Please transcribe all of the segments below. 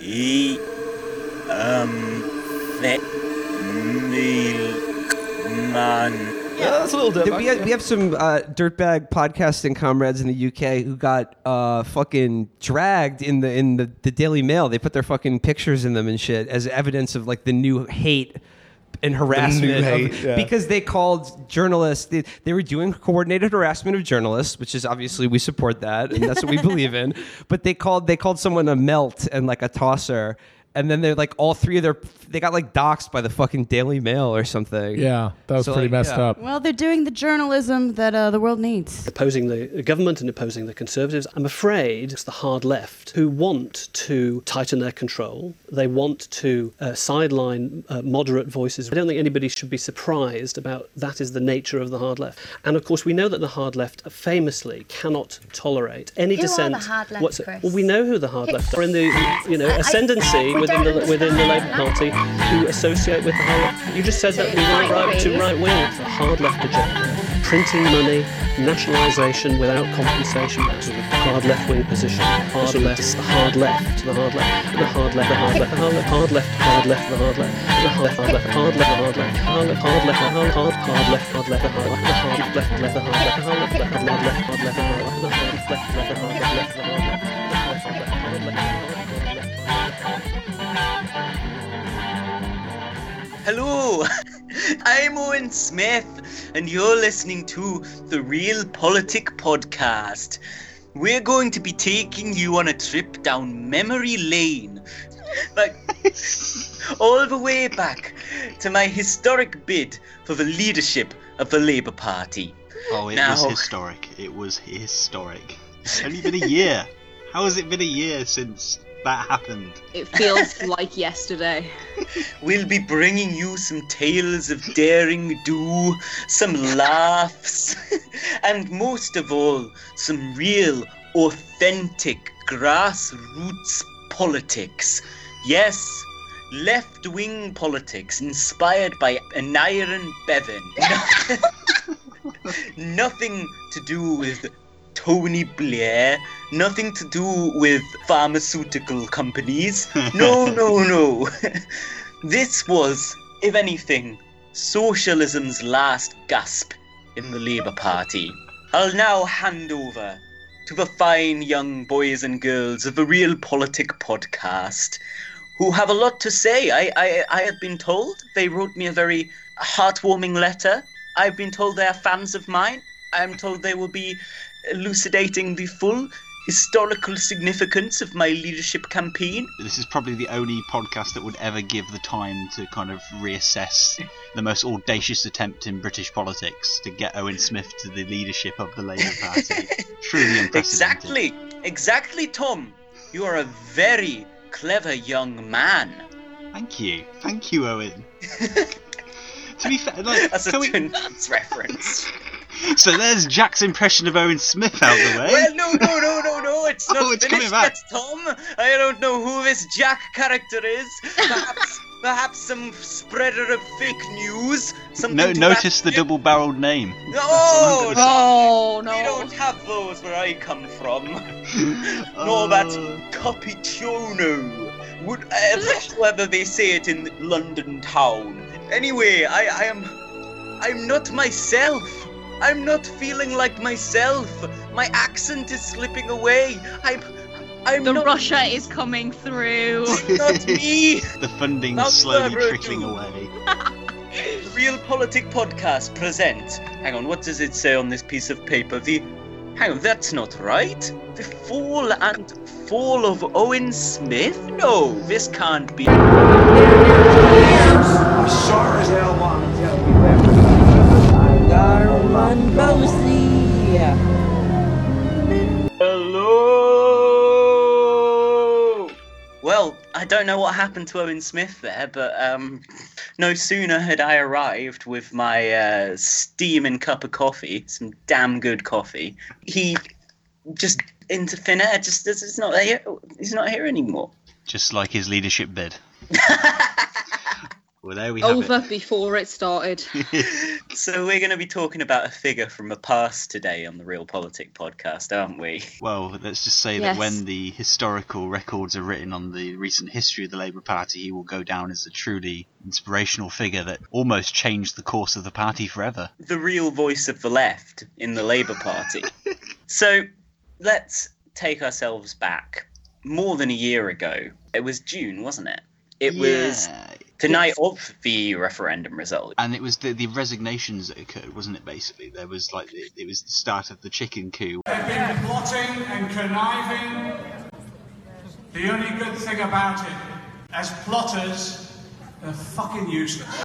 He, um, vet milkman. Yeah, that's a little Th- different. We have, we have some uh, dirtbag podcasting comrades in the UK who got uh, fucking dragged in the in the, the Daily Mail. They put their fucking pictures in them and shit as evidence of like the new hate and harassment of- yeah. because they called journalists they, they were doing coordinated harassment of journalists which is obviously we support that and that's what we believe in but they called they called someone a melt and like a tosser and then they're like all three of their they got like doxxed by the fucking Daily Mail or something Yeah, that was So, pretty like, messed yeah. up. Well, they're doing the journalism that uh, the world needs. opposing the government and opposing the Conservatives. I'm afraid it's the hard left who want to tighten their control. They want to uh, sideline uh, moderate voices. I don't think anybody should be surprised about that is the nature of the hard left. And of course, we know that the hard left famously cannot tolerate any Who are the dissent. hard left, whatso- Chris? Well, we know who the hard left are in the you know I- I- ascendancy we within the within the Labour Party who associate with the hard left. You just said that we were right to right wing. A hard left agenda. Printing money, nationalisation without compensation. That's a hard left wing position. Hard left, It's the hard left, the hard left, the hard left, the hard left, the hard left, The hard left, the hard left, the hard left, The hard left, the hard left, the hard left. The hard left. The hard left, The hard left, The hard left, The hard left, The hard left, The hard left, The hard left, The hard left, The hard left, the hard left, the hard left, The hard left, the hard left, the hard left, The hard left, The hard left, The hard left, the hard left, the hard left, The hard left, the hard left, The hard left, the hard left, The hard left, The hard left, The hard left, The hard left. The hard left. The hard left. The hard left. The hard left. The hard left. Hello, I'm Owen Smith, and you're listening to the Real Politic Podcast. We're going to be taking you on a trip down memory lane, like all the way back to my historic bid for the leadership of the Labour Party. Oh, it Now- was historic. It was historic. It's only been a year. How has it been a year since that happened? It feels like yesterday. We'll be bringing you some tales of daring do, some laughs, and most of all, some real, authentic, grassroots politics. Yes, left wing politics inspired by Aneurin Bevan. Nothing to do with Tony Blair, nothing to do with pharmaceutical companies. No, no, no. this was, if anything, socialism's last gasp in the Labour Party. I'll now hand over to the fine young boys and girls of the Real Politic podcast who have a lot to say. I, I, I have been told they wrote me a very heartwarming letter. I've been told they are fans of mine. I'm told they will be elucidating the full historical significance of my leadership campaign. This is probably the only podcast that would ever give the time to kind of reassess the most audacious attempt in British politics to get Owen Smith to the leadership of the Labour Party. Truly unprecedented. Exactly, exactly, Tom. You are a very clever young man. Thank you. Thank you, Owen. to be fair, like, That's a we- reference. so there's Jack's impression of Owen Smith out the way. Well, no, no, no, no, no. It's not Oh, it's coming finished back. yet, Tom. I don't know who this Jack character is. Perhaps, perhaps some spreader of fake news. Something no, notice the double-barreled name. No, That's Oh we don't have those where I come from. Nor that Uh, Capiciono. Would uh, however they say it in London town. Anyway, I, I am I'm not myself. I'm not feeling like myself. My accent is slipping away. I'm I'm The not Russia is coming through. not me. the funding's Without slowly trickling away. The Real Politic Podcast presents. Hang on, what does it say on this piece of paper? The. Hang on, that's not right. The fall and fall of Owen Smith? No, this can't be. Hello. Well, I don't know what happened to Owen Smith there, but um, no sooner had I arrived with my uh, steaming cup of coffee, some damn good coffee, he just into thin air. Just it's not here. He's not here anymore. Just like his leadership bid. well, there we have Over before it started. So we're going to be talking about a figure from the past today on the Real Politic podcast, aren't we? Well, let's just say Yes. that when the historical records are written on the recent history of the Labour Party, he will go down as a truly inspirational figure that almost changed the course of the party forever. The real voice of the left in the Labour Party. so let's take ourselves back more than a year ago. It was June, wasn't it? It was Yeah. The night of the referendum result. And it was the, the resignations that occurred, wasn't it? Basically, there was like it, it was the start of the chicken coup. They've been plotting and conniving. The only good thing about it, as plotters, they're fucking useless.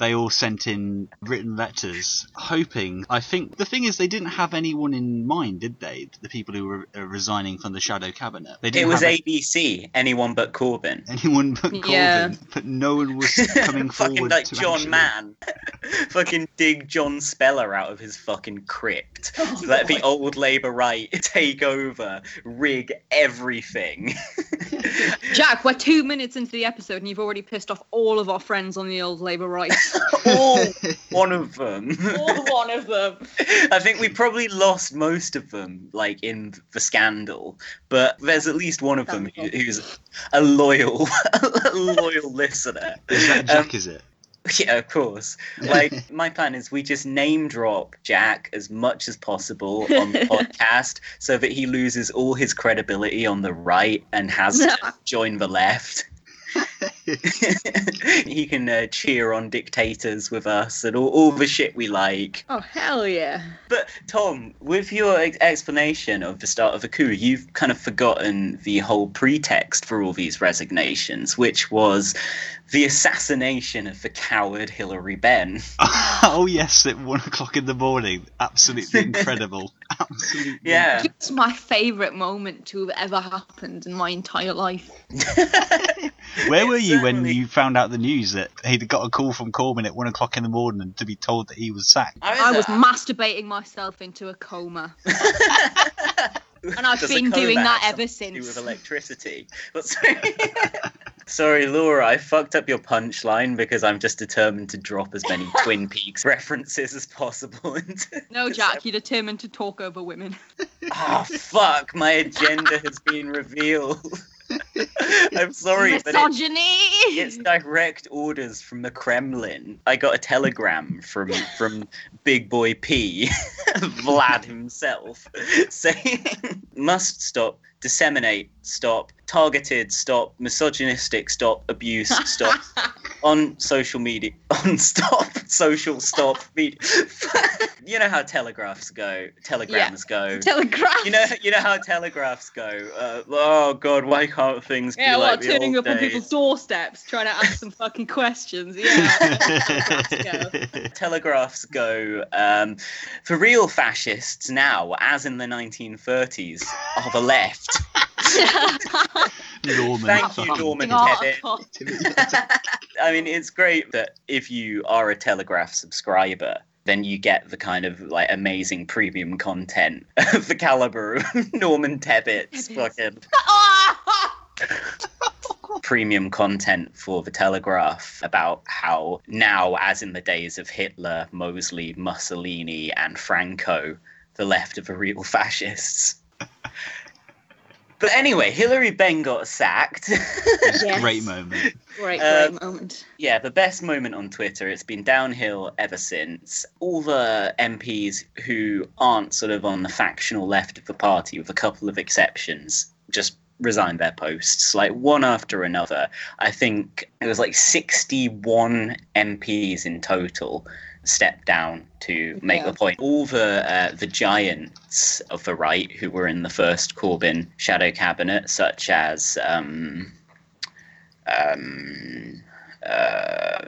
They all sent in written letters, hoping. I think the thing is, they didn't have anyone in mind, did they? The people who were uh, resigning from the shadow cabinet. They It didn't it was have ABC, anyone but Corbyn. anyone but Corbyn, Yeah. but no one was coming forward. fucking forward like to John actually- Mann. fucking dig John Spellar out of his fucking crypt. Let the old Labour right take over, rig everything. Jack, we're two minutes into the episode and you've already pissed off all of our friends on the old Labour right. All one of them. all one of them. I think we probably lost most of them, like in the scandal. But there's at least one of them who, who's a loyal, a loyal listener. Is that Um, Jack? is it? Yeah, of course. Like my plan is we just name drop Jack as much as possible on the podcast so that he loses all his credibility on the right and has to join the left. he can uh, cheer on dictators with us and all, all the shit we like. Oh hell yeah! But Tom, with your ex- explanation of the start of the coup, you've kind of forgotten the whole pretext for all these resignations, which was the assassination of the coward Hilary Benn. oh yes, at one o'clock in the morning. Absolutely incredible. Absolutely. Yeah. It's my favourite moment to have ever happened in my entire life. Where were you when Certainly. you found out the news that he'd got a call from Corbyn at one o'clock in the morning to be told that he was sacked? I was masturbating myself into a coma. And I've Does been doing that ever something do since. with electricity. But sorry. sorry, Laura, I fucked up your punchline because I'm just determined to drop as many Twin Peaks references as possible. into No, this Jack, you're determined to talk over women. Ah, fuck! My agenda has been revealed. I'm sorry, it, Misogyny. it's direct orders from the Kremlin. I got a telegram from from Big Boy P, Vlad himself, saying must stop, disseminate, stop, targeted, stop, misogynistic, stop, abuse, stop, on social media, on stop, social, stop, media. you know how telegraphs go, telegrams go. Telegraph. You know, you know how telegraphs go. Uh, oh God, why can't things yeah, be well, like the turning old up on people's doorsteps, trying to ask some fucking questions. Yeah. Telegraphs go. Telegraphs go. Um, for real fascists now, as in the 1930s, are the left. Norman. Thank you, Norman Oh, I mean, it's great that if you are a Telegraph subscriber, then you get the kind of like amazing premium content of the caliber of Norman Tebbit's fucking premium content for the Telegraph about how now, as in the days of Hitler, Mosley, Mussolini, and Franco, the left are the real fascists. But anyway, Hilary Benn got sacked. Yes. Great moment. Great, Uh, great moment. yeah, the best moment on Twitter. It's been downhill ever since. All the MPs who aren't sort of on the factional left of the party, with a couple of exceptions, just resigned their posts, like one after another. I think it was like 61 MPs in total stepped down to make Yeah. the point. All the uh, the giants of the right who were in the first Corbyn shadow cabinet, such as um, um, uh,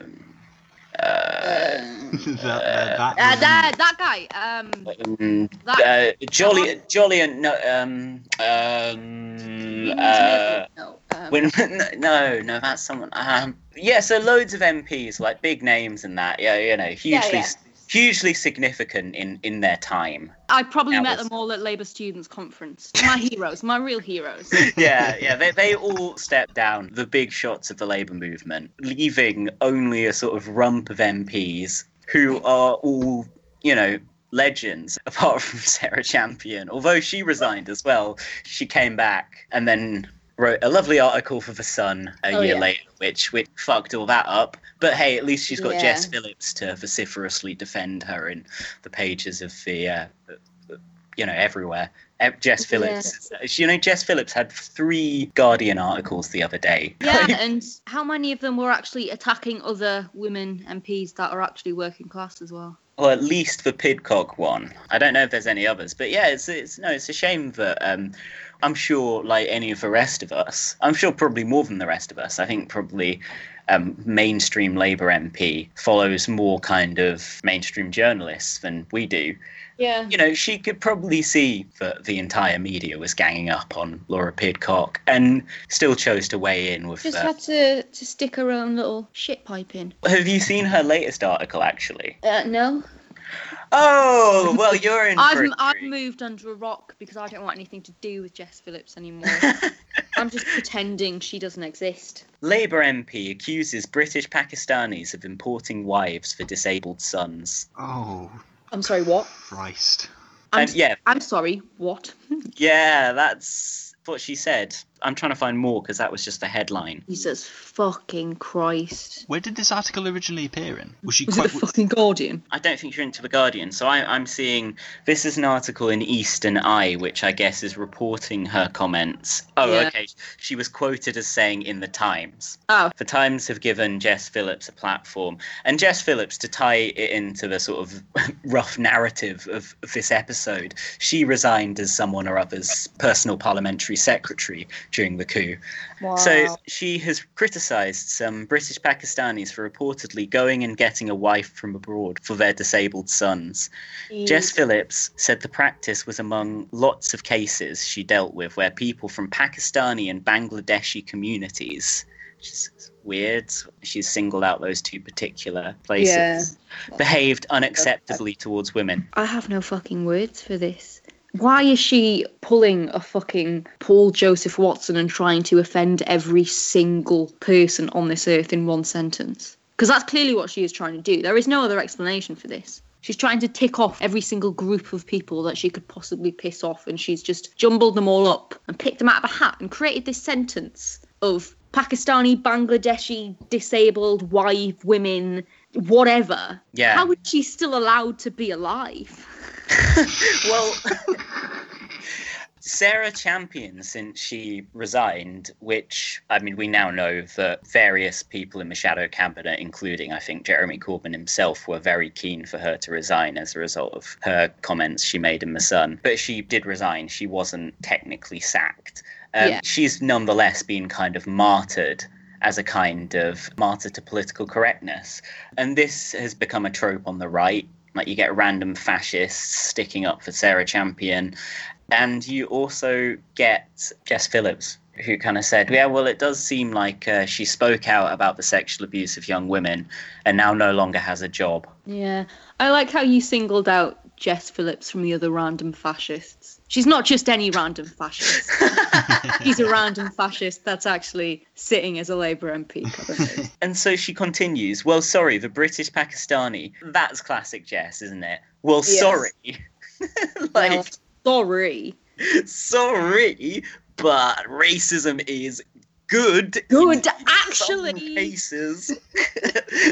that, that, that Uh, that, that guy. Um, um, That- uh, Jolly, Jollian, no, um, um, uh, no, um, when, no, no, that's someone. Um, yeah, so loads of MPs, like big names and that. Yeah, you know, hugely, yeah. hugely significant in in their time. I probably met them all at Labour Students' Conference. My heroes, my real heroes. yeah, yeah, they, they all stepped down the big shots of the Labour movement, leaving only a sort of rump of MPs who are all, you know, legends, apart from Sarah Champion. Although she resigned as well, she came back and then wrote a lovely article for The Sun a Oh, year yeah. later, which, which fucked all that up. But hey, at least she's got Yeah. Jess Phillips to vociferously defend her in the pages of the, uh, you know, everywhere. Jess Phillips. You know, Jess Phillips had three Guardian articles the other day. Yeah, and how many of them were actually attacking other women MPs that are actually working class as well? Well, at least the Pidcock one. I don't know if there's any others, but yeah, it's it's no, it's a shame that um, I'm sure, like any of the rest of us, I'm sure probably more than the rest of us. I think probably um, mainstream Labour MP follows more kind of mainstream journalists than we do. Yeah. you know, she could probably see that the entire media was ganging up on Laura Pidcock and still chose to weigh in with. Just Uh, had to, to stick her own little shit pipe in. have you seen her latest article, actually? Uh, no. Oh, well, you're in. I've, for a I've moved under a rock because I don't want anything to do with Jess Phillips anymore. I'm just pretending she doesn't exist. Labour MP accuses British Pakistanis of importing wives for disabled sons. Oh, I'm sorry, what? Christ. I'm, um, And yeah, I'm sorry, what? yeah, that's what she said. I'm trying to find more because that was just a headline. Jesus fucking Christ. Where did this article originally appear in? Was she Was it quite. the fucking Guardian? I don't think you're into the Guardian, so I, I'm seeing this is an article in Eastern Eye, which I guess is reporting her comments. Oh, Yeah. okay. She was quoted as saying in the Times. Oh, The Times have given Jess Phillips a platform, and Jess Phillips, to tie it into the sort of rough narrative of, of this episode, she resigned as someone or other's personal parliamentary secretary during the coup. wow. So she has criticised some British Pakistanis for reportedly going and getting a wife from abroad for their disabled sons. Jess Phillips said the practice was among lots of cases she dealt with where people from Pakistani and Bangladeshi communities, which is weird, she's singled out those two particular places, behaved unacceptably towards women. I have no fucking words for this. Why is she pulling a fucking Paul Joseph Watson and trying to offend every single person on this earth in one sentence? Because that's clearly what she is trying to do. There is no other explanation for this. She's trying to tick off every single group of people that she could possibly piss off, and she's just jumbled them all up and picked them out of a hat and created this sentence of Pakistani, Bangladeshi, disabled, wife, women, whatever. Yeah. How is she still allowed to be alive? well, Sarah Champion, since she resigned, which I mean, we now know that various people in the shadow cabinet, including I think Jeremy Corbyn himself, were very keen for her to resign as a result of her comments she made in the Sun. But she did resign. She wasn't technically sacked. Um, Yeah. She's nonetheless been kind of martyred as a kind of martyr to political correctness. And this has become a trope on the right. Like you get random fascists sticking up for Sarah Champion, and you also get Jess Phillips, who kind of said, "Yeah, well, it does seem like uh, she spoke out about the sexual abuse of young women, and now no longer has a job." Yeah. I like how you singled out Jess Phillips from the other random fascists. She's not just any random fascist. She's a random fascist that's actually sitting as a Labour MP. And so she continues, Well, sorry, the British Pakistani. That's classic Jess, isn't it? Well, Yes. sorry. like, Well, sorry. sorry, but racism is good. in Good, some actually. cases.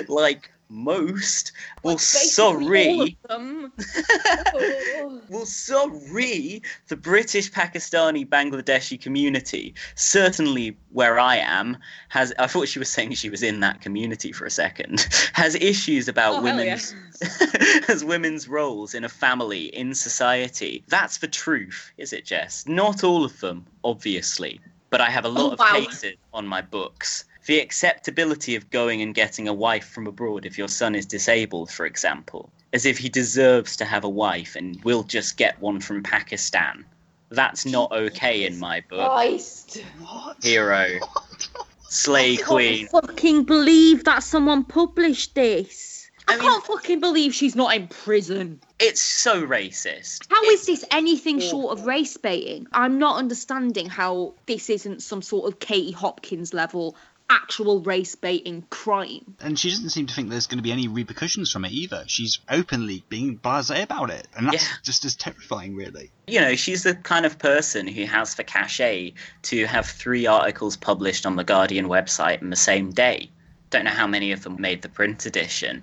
like most. Well, sorry. Oh. Well, sorry, the British Pakistani Bangladeshi community, certainly where I am, has. I thought she was saying she was in that community for a second, has issues about Oh, hell yeah. women's. has women's roles in a family, in society. That's the truth, is it, Jess? Not all of them, obviously, but I have a lot Oh, of wow. cases on my books. The acceptability of going and getting a wife from abroad if your son is disabled, for example, as if he deserves to have a wife and will just get one from Pakistan. That's not okay in my book. Christ. What? Hero. Slay Queen. I Queen. can't fucking believe that someone published this. I, can't fucking believe she's not in prison. It's so racist. How is this anything short of race baiting? I'm not understanding how this isn't some sort of Katie Hopkins level actual race baiting crime. And she doesn't seem to think there's going to be any repercussions from it either. She's openly being blasé about it, and that's Yeah. just as terrifying, really. You know, she's the kind of person who has the cachet to have three articles published on the Guardian website in the same day. Don't know how many of them made the print edition.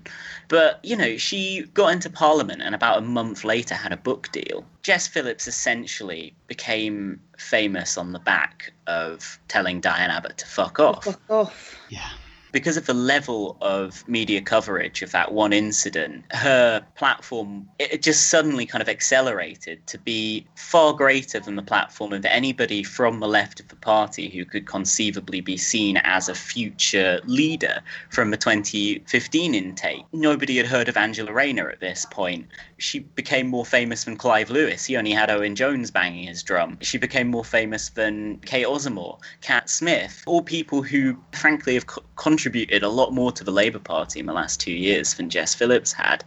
But, you know, she got into Parliament and about a month later had a book deal. Jess Phillips essentially became famous on the back of telling Diane Abbott to fuck off. Fuck off. Yeah. Because of the level of media coverage of that one incident, her platform it just suddenly kind of accelerated to be far greater than the platform of anybody from the left of the party who could conceivably be seen as a future leader from the 2015 intake. Nobody had heard of Angela Rayner at this point. She became more famous than Clive Lewis. He only had Owen Jones banging his drum. She became more famous than Kate Osamor, Cat Smith, all people who, frankly, have co- contributed a lot more to the Labour Party in the last two years than Jess Phillips had.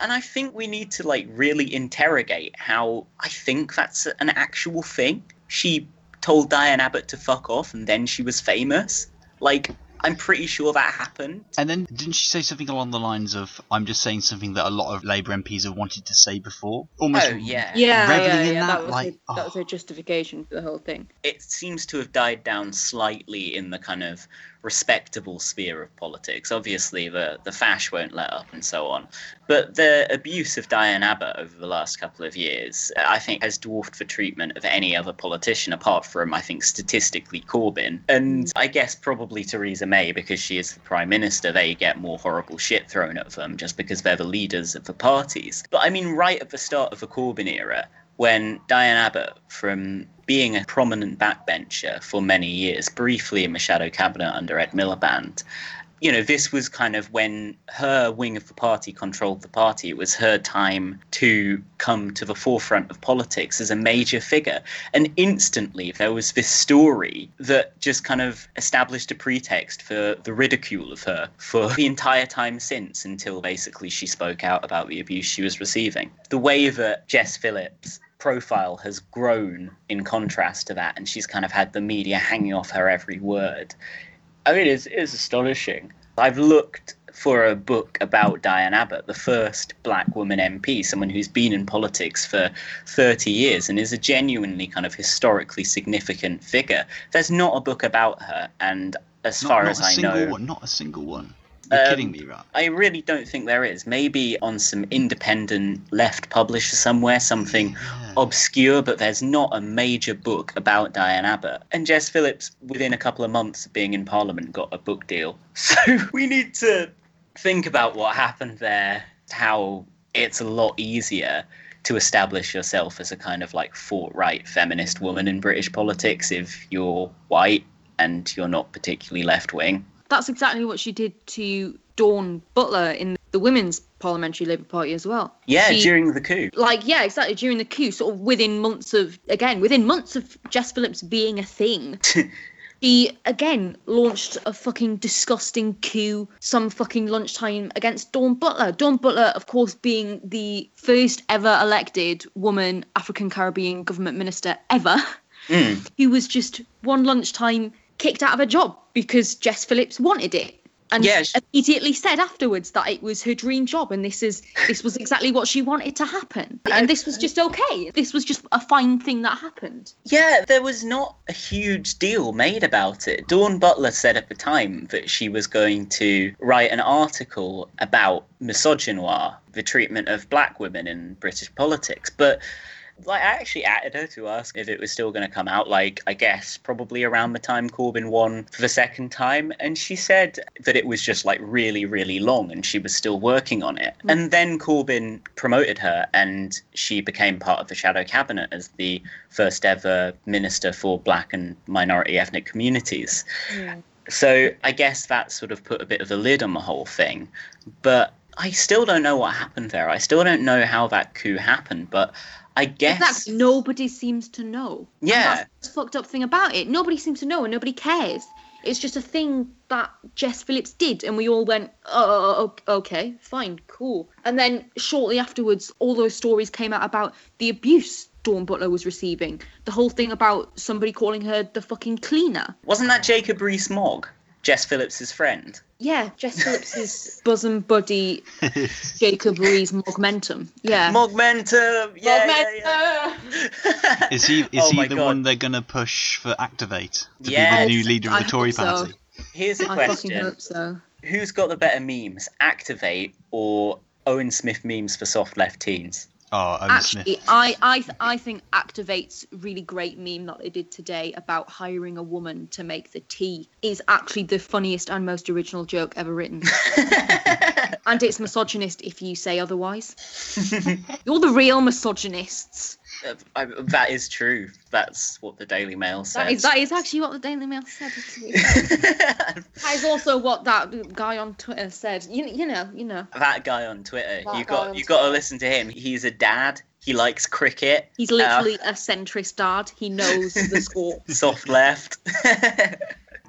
And I think we need to like really interrogate how I think that's an actual thing. She told Diane Abbott to fuck off, and then she was famous. Like. I'm pretty sure that happened. And then didn't she say something along the lines of, "I'm just saying something that a lot of Labour MPs have wanted to say before"? Almost. Oh yeah. Yeah, Reveling yeah, in yeah. that, That, was like, her, that oh. was her oh. justification for the whole thing. it seems to have died down slightly in the kind of respectable sphere of politics. Obviously, the the fash won't let up and so on, but the abuse of Diane Abbott over the last couple of years, I think, has dwarfed the treatment of any other politician apart from, I think, statistically Corbyn, and I guess probably Theresa May because she is the prime minister. They get more horrible shit thrown at them just because they're the leaders of the parties. But I mean, right at the start of the Corbyn era, when Diane Abbott, from being a prominent backbencher for many years, briefly in the shadow cabinet under Ed Miliband, you know, this was kind of when her wing of the party controlled the party. It was her time to come to the forefront of politics as a major figure. And instantly, there was this story that just kind of established a pretext for the ridicule of her for the entire time since, until basically she spoke out about the abuse she was receiving. The way that Jess Phillips profile has grown in contrast to that, and she's kind of had the media hanging off her every word. I mean, it's, it's astonishing. I've looked for a book about Diane Abbott, the first black woman MP, someone who's been in politics for 30 years and is a genuinely kind of historically significant figure. There's not a book about her, and as Not, far not as a I single know, one. Not a single one. You're Um, kidding me, right? I really don't think there is. Maybe on some independent left publisher somewhere, something obscure, but there's not a major book about Diane Abbott. And Jess Phillips, within a couple of months of being in Parliament, got a book deal. So we need to think about what happened there, how it's a lot easier to establish yourself as a kind of like fort-right feminist woman in British politics if you're white and you're not particularly left-wing. That's exactly what she did to Dawn Butler in the Women's Parliamentary Labour Party as well. Yeah, She- during the coup. like yeah exactly during the coup sort of within months of again within months of jess phillips being a thing she again launched a fucking disgusting coup some fucking lunchtime against dawn butler dawn butler of course being the first ever elected woman african caribbean government minister ever Mm. who was just one lunchtime kicked out of a job because jess phillips wanted it and she- immediately said afterwards that it was her dream job and this is this was exactly what she wanted to happen and this was just okay this was just a fine thing that happened Yeah, there was not a huge deal made about it. Dawn Butler said at the time that she was going to write an article about misogynoir, the treatment of black women in British politics. But like I actually added her to ask if it was still going to come out, like I guess probably around the time Corbyn won for the second time, and she said that it was just like really, really long, and she was still working on it. Mm. And then Corbyn promoted her, and she became part of the shadow cabinet as the first ever minister for black and minority ethnic communities. Mm. So I guess that sort of put a bit of a lid on the whole thing, but I still don't know what happened there. I still don't know how that coup happened, but I guess exactly nobody seems to know Yeah. that's the fucked up thing about it nobody seems to know and nobody cares It's just a thing that Jess Phillips did, and we all went, oh, okay, fine, cool. And then shortly afterwards, all those stories came out about the abuse Dawn Butler was receiving. The whole thing about somebody calling her the fucking cleaner. Wasn't that Jacob Rees-Mogg, Jess Phillips's friend? Yeah, Jess Phillips's bosom buddy, Jacob Rees Mogmentum. Yeah. Mogmentum. Yeah, yeah, yeah. Is he is Oh he the God. one they're gonna push for Activate to Yes, be the new leader of I the Tory hope so. party? Here's a I fucking question: hope so. Who's got the better memes, Activate or Owen Smith memes for soft left teens? Oh, um, Owen Actually, Smith. I, I, I think Activate's really great meme that they did today about hiring a woman to make the tea is actually the funniest and most original joke ever written. and it's misogynist if you say otherwise. You're the real misogynists. Uh, I, that is true. That's what the Daily Mail says. That is, that is actually what the Daily Mail said. that is also what that guy on Twitter said. You, you know, you know. that guy on Twitter. That you got you got to listen to him. He's a dad. He likes cricket. He's Uh, literally a centrist dad. He knows the score. soft left.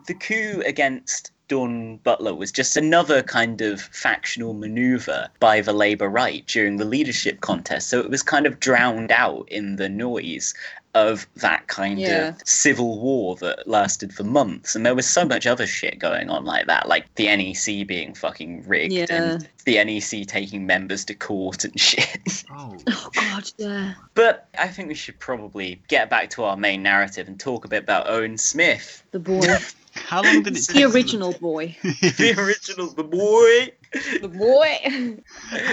the coup against Dawn Butler was just another kind of factional maneuver by the Labour right during the leadership contest. So it was kind of drowned out in the noise of that kind Yeah. of civil war that lasted for months. And there was so much other shit going on like that, like the NEC being fucking rigged Yeah. and the NEC taking members to court and shit. Oh, Oh God, yeah. But I think we should probably get back to our main narrative and talk a bit about Owen Smith, The boy. how long did it take? The original boy. the original, the boy. The boy.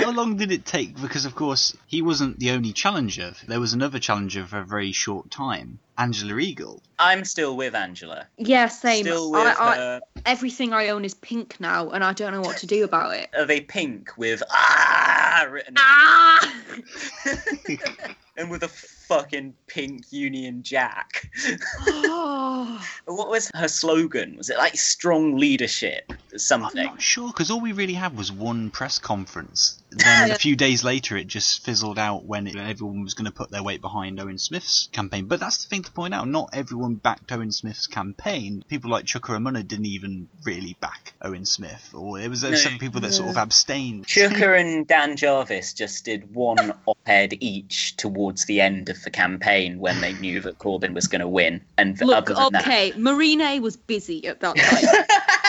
How long did it take? Because of course he wasn't the only challenger. There was another challenger for a very short time, Angela Eagle. I'm still with Angela. Yeah, same. Still with I, I, her. everything I own is pink now, and I don't know what to do about it. Are they pink with ah written Ah! and with a fucking pink Union Jack? Oh. what was her slogan? Was it like strong leadership? Something. I'm not sure because all we really had was one press conference. Then a few days later, it just fizzled out when it, everyone was going to put their weight behind Owen Smith's campaign. But that's the thing to point out: not everyone backed Owen Smith's campaign. People like Chuka Umunna didn't even really back Owen Smith, or there was there No. some people that sort of abstained. Chuka and Dan Jarvis just did one op-ed each towards the end of the campaign when they knew that Corbyn was going to win. And Look, other than okay, Marine was busy at that time.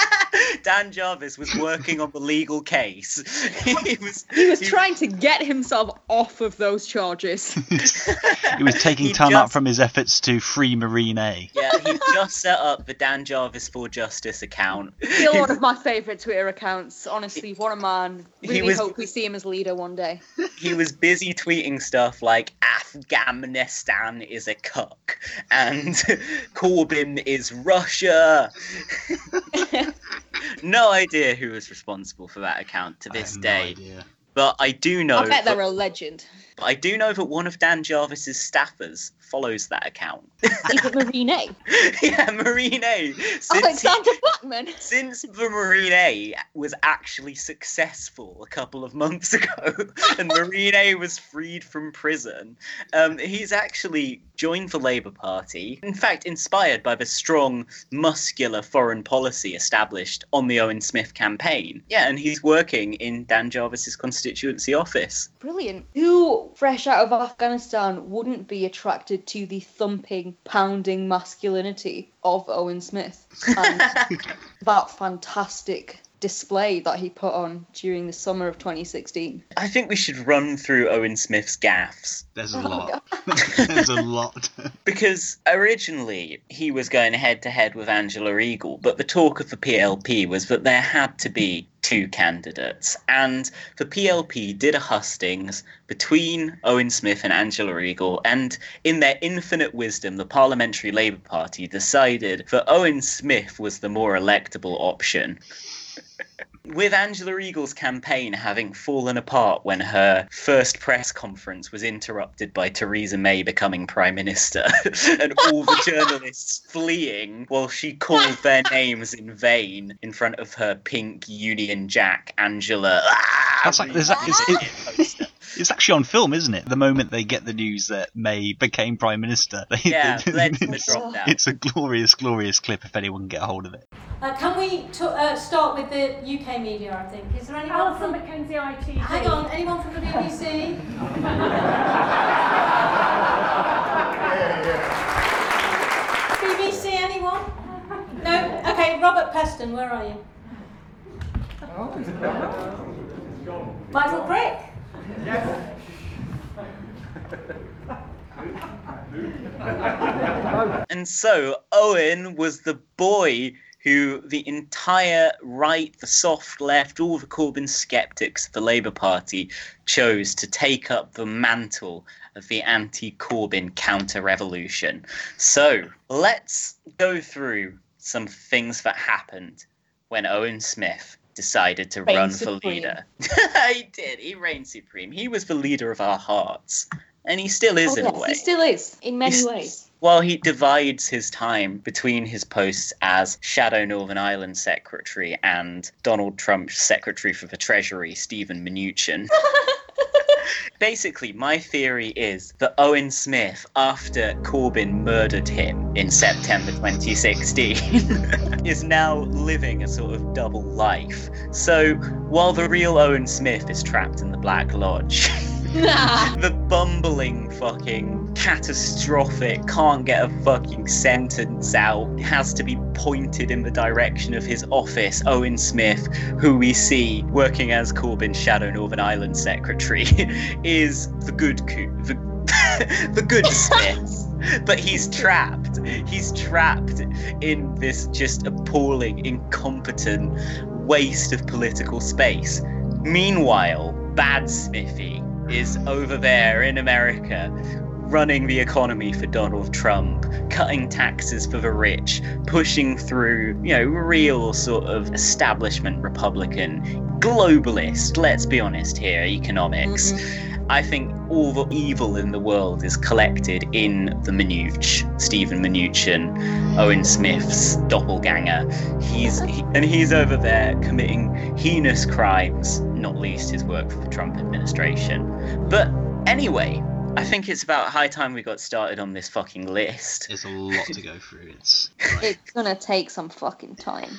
That, Dan Jarvis was working on the legal case. he was he was trying to get himself off of those charges. He was taking He time out from his efforts to free Marine A. Yeah, he just set up the Dan Jarvis for Justice account. Still one of my favourite Twitter accounts. Honestly, what a man. He Really was- hope we see him as leader one day. he was busy tweeting stuff like Afghanistan is a cuck and Corbyn is Russia. No idea who was responsible for that account to I this have no day, idea. but I do know. I bet that, they're a legend. I do know that one of Dan Jarvis's staffers follows that account. Is it Marine? yeah, Marine he- Alexander Blackman. since the Marine A was actually successful a couple of months ago and Marine A was freed from prison, um, he's actually joined the Labour Party. In fact, inspired by the strong, muscular foreign policy established on the Owen Smith campaign. Yeah, and he's working in Dan Jarvis's constituency office. Brilliant. Who, fresh out of Afghanistan, wouldn't be attracted to the thumping, pounding masculinity of Owen Smith and that fantastic display that he put on during the summer of 2016? I think we should run through Owen Smith's gaffes. There's a oh lot. There's a lot. Because originally he was going head to head with Angela Eagle, but the talk of the PLP was that there had to be two candidates. And the PLP did a hustings between Owen Smith and Angela Eagle, and in their infinite wisdom, the Parliamentary Labour Party decided that Owen Smith was the more electable option. With Angela Eagle's campaign having fallen apart when her first press conference was interrupted by Theresa May becoming Prime Minister and all the journalists fleeing while she called their names in vain in front of her pink Union Jack Angela. Ah, That's like- is that- is it- poster. It's actually on film, isn't it? The moment they get the news that May became prime minister. They, Yeah, they- let's it's, drop it's a glorious, glorious clip if anyone can get a hold of it. Uh, can we t- uh, start with the UK media, I think? Is there anyone Alison from... Mackenzie ITV. Hang on, anyone from the BBC? BBC, anyone? No? Okay, Robert Peston, where are you? Michael Crick? And so Owen was the boy who the entire right, the soft left, all the Corbyn skeptics of the Labour Party chose to take up the mantle of the anti Corbyn counter revolution. So let's go through some things that happened when Owen Smith decided to Reign run for leader. he did. He reigned supreme. He was the leader of our hearts. And he still is Oh, in yes, a way. he still is in many He's- ways. Well, he divides his time between his posts as Shadow Northern Ireland Secretary and Donald Trump's Secretary for the Treasury, Steven Mnuchin. Basically, my theory is that Owen Smith, after Corbyn murdered him in September 2016, is now living a sort of double life. So, while the real Owen Smith is trapped in the Black Lodge, Nah. the bumbling fucking catastrophic can't get a fucking sentence out. Has to be pointed in the direction of his office. Owen smith who we see working as corbyn's shadow northern ireland secretary is the good coup the, the good smith. But he's trapped. He's trapped in this just appalling incompetent waste of political space. Meanwhile bad smithy is over there in America running the economy for Donald Trump, cutting taxes for the rich, pushing through, you know, real sort of establishment Republican, globalist, let's be honest here, economics. Mm-hmm. I think all the evil in the world is collected in the Minuch, Steven Mnuchin, Owen Smith's doppelganger. He's he, and he's over there committing heinous crimes, not least his work for the Trump administration. But anyway, I think it's about high time we got started on this fucking list. There's a lot to go through. It's It's gonna take some fucking time.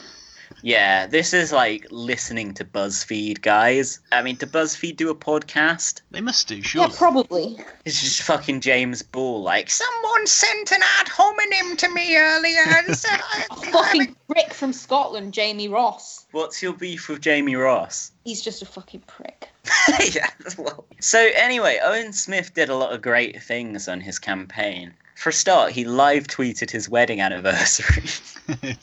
Yeah, this is like listening to BuzzFeed, guys. I mean, do BuzzFeed do a podcast? they must do, sure. Yeah, probably. It's just fucking James Ball, like, someone sent an ad hominem to me earlier and said, I, Fucking prick from Scotland, Jamie Ross. What's your beef with Jamie Ross? He's just a fucking prick. yeah, well. So, anyway, Owen Smith did a lot of great things on his campaign. For a start, he live tweeted his wedding anniversary.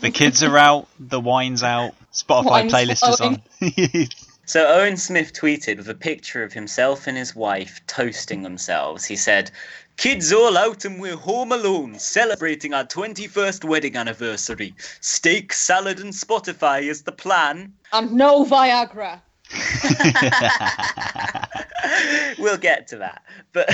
The kids are out, the wine's out, Spotify Wine's playlist is on. So Owen Smith tweeted with a picture of himself and his wife toasting themselves. He said, Kids all out and we're home alone, celebrating our 21st wedding anniversary. Steak, salad, and Spotify is the plan. And no Viagra. we'll get to that. But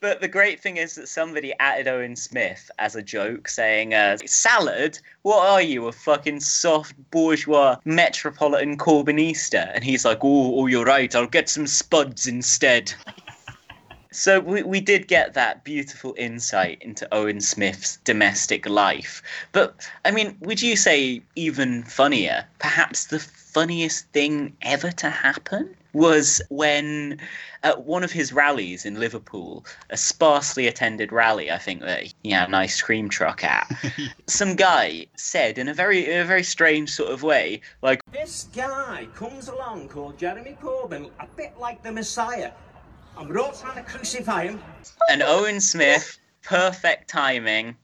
But the great thing is that somebody added Owen Smith as a joke, saying, uh, "Salad? What are you, a fucking soft bourgeois metropolitan Corbynista?" And he's like, "Oh, oh, you're right. I'll get some spuds instead." So we, we did get that beautiful insight into Owen Smith's domestic life. But I mean, would you say even funnier, perhaps the funniest thing ever to happen was when at one of his rallies in Liverpool, a sparsely attended rally, I think that he had an ice cream truck at, some guy said in a very in a very strange sort of way, like This guy comes along called Jeremy Corbyn, a bit like the Messiah. And we're all trying to crucify him. and Owen Smith, perfect timing.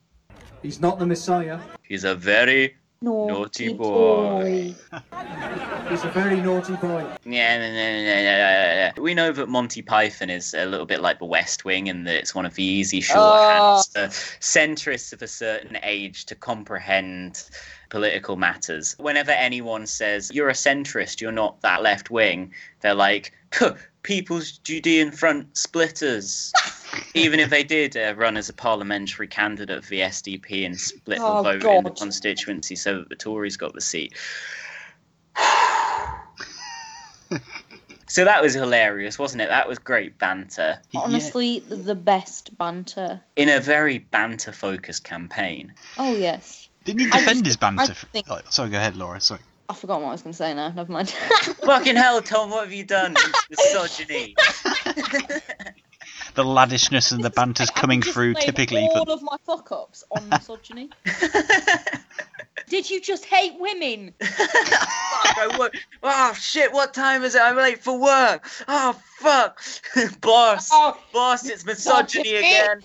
He's not the Messiah. He's a very Naughty, Naughty boy. He's a very naughty boy. Yeah, no, no, no, no, no, no. we know that Monty Python is a little bit like The West Wing, and that it's one of the easy ah. shorthands for centrists of a certain age to comprehend political matters. Whenever anyone says you're a centrist, you're not that left wing, they're like, People's Judean Front splitters. Even if they did uh, run as a parliamentary candidate for the SDP and split Oh, the vote in the constituency so that the Tories got the seat. So that was hilarious, wasn't it? That was great banter Honestly, the best banter. in a very banter focused campaign. Oh yes. Didn't he defend just- his banter? I f- think- oh, sorry, go ahead, Laura. Sorry. I forgot what I was going to say now. Never mind. Fucking hell, Tom, what have you done? Misogyny. The laddishness and the banter's coming through typically all for. of my fuck ups on misogyny. Did you just hate women? Fuck, I wo- Oh shit, what time is it? I'm late for work. Oh fuck. boss. Oh, boss, it's misogyny Stop again.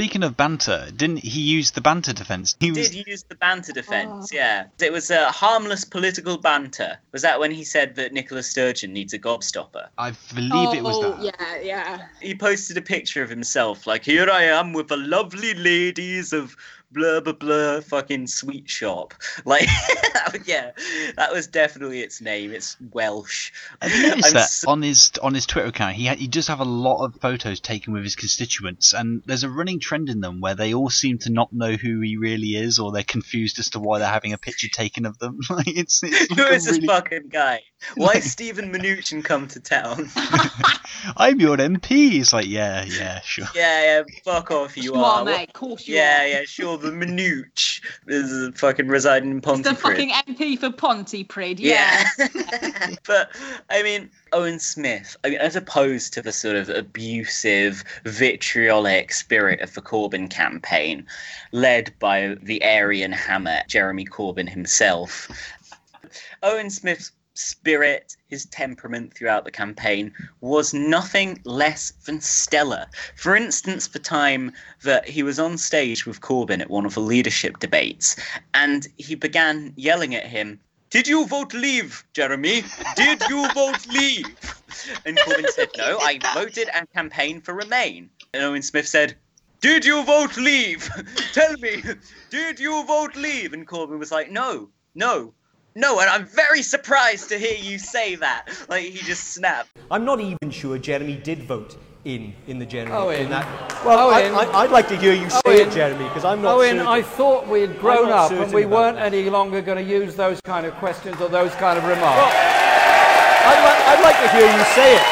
Speaking of banter, didn't he use the banter defense? He was. Did use the banter defense, oh. yeah. It was a harmless political banter. Was that when he said that Nicola Sturgeon needs a gobstopper? I believe it was oh, that. yeah, yeah. He posted a picture of himself, like, here I am with the lovely ladies of blah blah blah fucking sweet shop. Like yeah, that was definitely its name. It's Welsh. Noticed I'm that so- on his on his Twitter account, he ha- he does have a lot of photos taken with his constituents, and there's a running trend in them where they all seem to not know who he really is, or they're confused as to why they're having a picture taken of them. like it's, it's like a is this fucking guy? Why is Steven Mnuchin come to town? I'm your MP. It's like yeah, yeah, sure. yeah, yeah, fuck off, you You are. are, mate. Of course you yeah, are. yeah, sure. The Manooch is fucking residing in The Pontypridd. fucking MP for Pontypridd, yeah. Yeah. but I mean, Owen Smith, I mean, as opposed to the sort of abusive, vitriolic spirit of the Corbyn campaign, led by the Aryan hammer, Jeremy Corbyn himself, Owen Smith's spirit, his temperament throughout the campaign was nothing less than stellar. For instance, the time that he was on stage with Corbyn at one of the leadership debates, and he began yelling at him, Did you vote leave, Jeremy? Did you vote leave? And Corbyn said, No, I voted and campaigned for Remain. And Owen Smith said, Did you vote leave? Tell me, did you vote leave? And Corbyn was like, No, no, no, and I'm very surprised to hear you say that. Like he just snapped. I'm not even sure Jeremy did vote in in the general. Owen. in that. Well, Owen. I, I, I'd like to hear you say Owen. it, Jeremy, because I'm not Owen, certain. I thought we had grown up and we weren't that. any longer going to use those kind of questions or those kind of remarks. I'd, li- I'd like to hear you say it.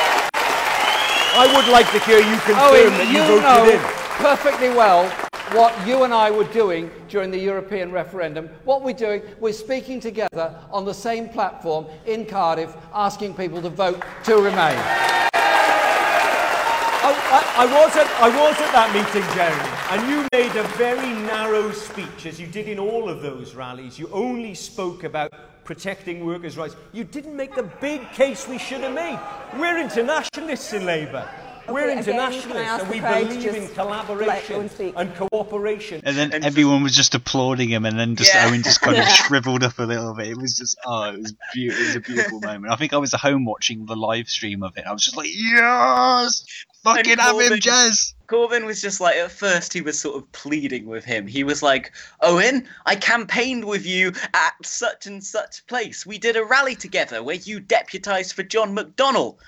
I would like to hear you confirm Owen, that you you voted know in. perfectly well what you and I were doing during the European referendum. What we're doing, we're speaking together on the same platform in Cardiff, asking people to vote to remain. I, I, I was at I was at that meeting, Jeremy, and you made a very narrow speech, as you did in all of those rallies. You only spoke about protecting workers' rights. You didn't make the big case we should have made. We're internationalists in Labour. We're Okay, again, can I internationalists, and we the crowd to believe in collaboration and cooperation. And then everyone was just applauding him, and then just Yeah. Owen just kind of Yeah. shriveled up a little bit. It was just, oh, it was beautiful. It was a beautiful moment. I think I was at home watching the live stream of it. I was just like, yes, fucking And have him, Corbyn- Jez. Corbyn was just like at first he was sort of pleading with him. He was like, "Owen, I campaigned with you at such and such place. We did a rally together where you deputised for John McDonnell.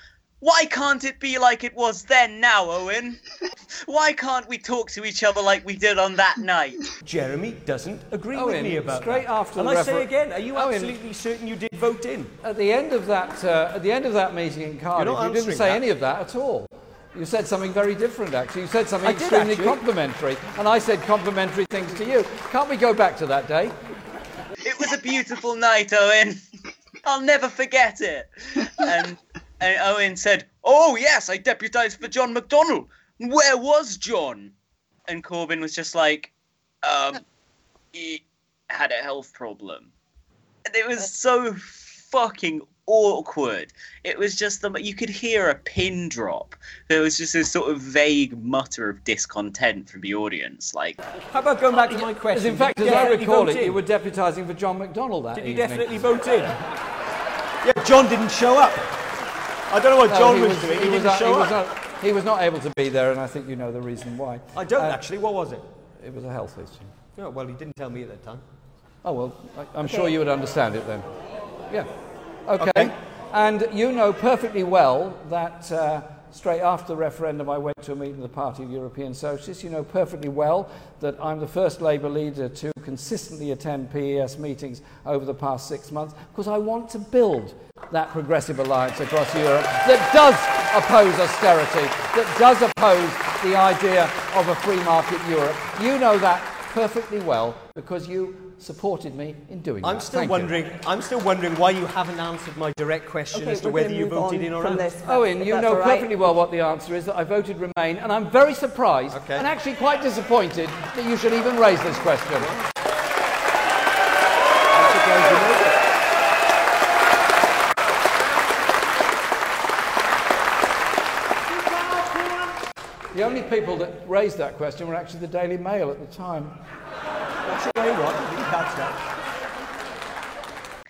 Why can't it be like it was then now, Owen? Why can't we talk to each other like we did on that night?" Jeremy doesn't agree with me about straight that. after and the I say again, are you Owen- absolutely certain you did vote in? At the end of that, uh, at the end of that meeting in Cardiff, you didn't say that. any of that at all. You said something very different, actually. You said something I extremely actually. complimentary, and I said complimentary things to you. Can't we go back to that day? It was a beautiful night, Owen. I'll never forget it. And, and Owen said, Oh, yes, I deputised for John McDonnell. Where was John? And Corbyn was just like, um, he had a health problem. And it was so fucking awkward. It was just the you could hear a pin drop. There was just this sort of vague mutter of discontent from the audience. Like, How about going back to my As question? in fact, as you I recall it, in? you were deputising for John McDonnell that Did you evening. definitely vote in? Yeah, John didn't show up. I don't know what No, John he was, doing. He, was didn't not- show he was up. not- he was not able to be there, and I think you know the reason why. I don't Uh, actually. What was it? It was a health issue. Oh, well, he didn't tell me at that time. Oh, well, I, I'm sure you would understand it then. Yeah. Okay. Okay. And you know perfectly well that uh, straight after the referendum, I went to a meeting of the Party of European Socialists. You know perfectly well that I'm the first Labour leader to consistently attend PES meetings over the past six months because I want to build that progressive alliance across Europe that does oppose austerity, that does oppose the idea of a free market Europe. You know that perfectly well because you supported me in doing I'm that. still Thank you. wondering. I'm still wondering why you haven't answered my direct question Okay, as to whether you voted in or from out. this. Owen, you know all right. perfectly well what the answer is that I voted Remain, and I'm very surprised Okay. and actually quite disappointed that you should even raise this question. The only people that raised that question were actually the Daily Mail at the time. That's what? Didn't that.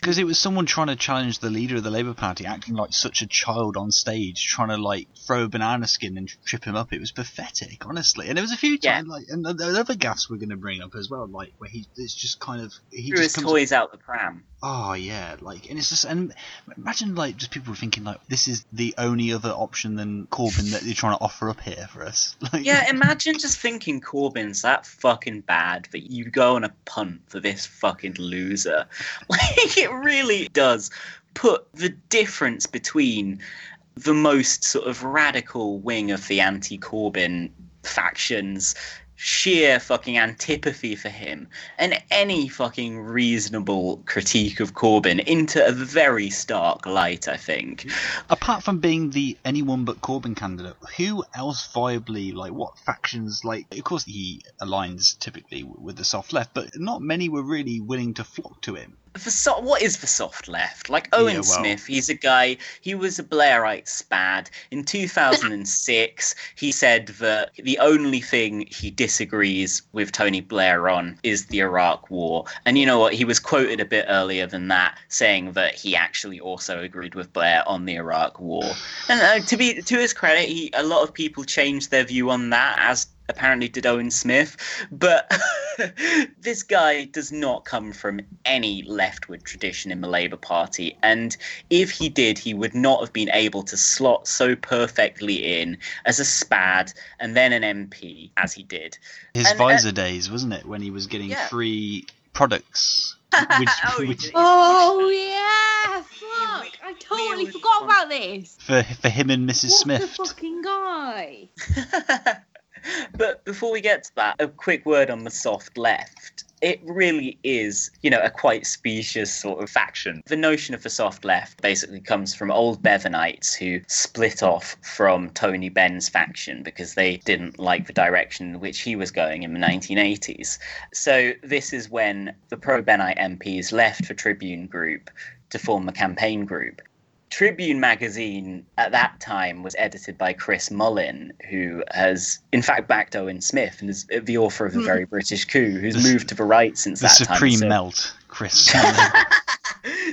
Because it was someone trying to challenge the leader of the Labour Party, acting like such a child on stage, trying to like throw a banana skin and trip him up. It was pathetic, honestly. And there was a few Yeah. times, like, and the, the other gaffes we're going to bring up as well, like where he, it's just kind of he Threw his toys out the pram. Oh yeah, like, and it's just, and imagine like just people thinking like this is the only other option than Corbyn that you're trying to offer up here for us. Like, Yeah, imagine just thinking Corbyn's that fucking bad that you go on a punt for this fucking loser. Like, it really does put the difference between the most sort of radical wing of the anti Corbyn factions. Sheer fucking antipathy for him and any fucking reasonable critique of Corbyn into a very stark light, I think. apart from being the anyone but Corbyn candidate, who else viably like what factions like? Of course, he aligns typically with the soft left, but not many were really willing to flock to him. The so- what is the soft left? Like Owen Yeah, well- Smith, he's a guy. He was a Blairite spad. In 2006, he said that the only thing he disagrees with Tony Blair on is the Iraq War. And you know what? He was quoted a bit earlier than that, saying that he actually also agreed with Blair on the Iraq War. And uh, to be to his credit, he a lot of people changed their view on that as apparently did Owen Smith, but this guy does not come from any leftward tradition in the Labour Party, and if he did, he would not have been able to slot so perfectly in as a spad and then an MP as he did. His And, uh, Pfizer days, wasn't it, when he was getting Yeah. free products? Which, Oh, which. Oh yeah, fuck! I totally forgot about this. for for him and Mrs. What Smith. the fucking guy? but before we get to that, a quick word on the soft left. It really is, you know, a quite specious sort of faction. The notion of the soft left basically comes from old Bevanites who split off from Tony Benn's faction because they didn't like the direction in which he was going in the 1980s. So this is when the pro Bennite MPs left the Tribune group to form a campaign group. Tribune magazine at that time was edited by Chris Mullin, who has in fact backed Owen Smith and is the author of The hmm. Very British Coup, who's The moved to the right since The that supreme time. melt, Chris.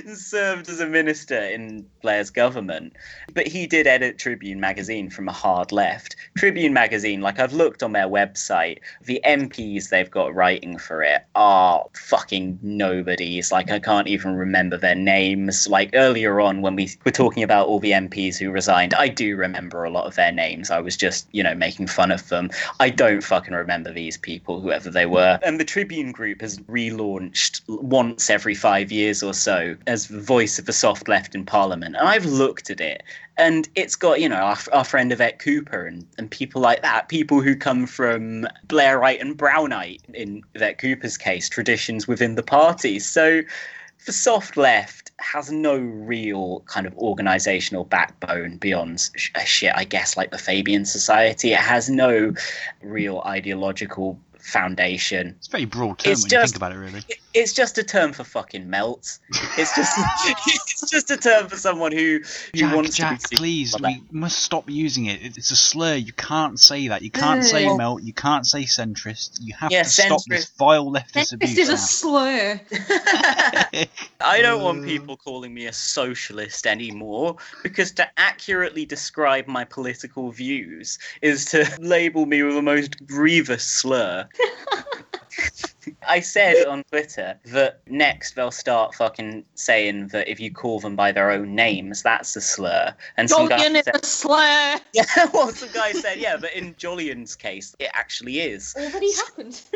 served as a minister in Blair's government. But he did edit Tribune magazine from a hard left. Tribune magazine, like I've looked on their website, the MPs they've got writing for it are fucking nobodies. Like I can't even remember their names. Like earlier on when we were talking about all the MPs who resigned, I do remember a lot of their names. I was just, you know, making fun of them. I don't fucking remember these people, whoever they were. And the Tribune group has relaunched once every five years or so as the voice of the soft left in Parliament. And I've looked at it, and it's got, you know, our, our friend Yvette Cooper and, and people like that, people who come from Blairite and Brownite, in Yvette Cooper's case, traditions within the party. So the soft left has no real kind of organizational backbone beyond sh- shit, I guess, like the Fabian Society. It has no real ideological foundation. It's a very broad term It's when you think about it, really. It's just a term for fucking melts. It's just it's just a term for someone who, who Jack, wants Jack, to be please, seen we must stop using it. It- It's a slur. You can't say that. You can't say Well- melt. You can't say centrist. You have Yeah, to stop this vile leftist This abuse. is a slur. I don't want uh. people calling me a socialist anymore because to accurately describe my political views is to label me with the most grievous slur. I said on Twitter that next they'll start fucking saying that if you call them by their own names, that's a slur. And some guy is said, a slur. yeah, well, some guy said, yeah, but in Jolyon's case, it actually is. Already happened.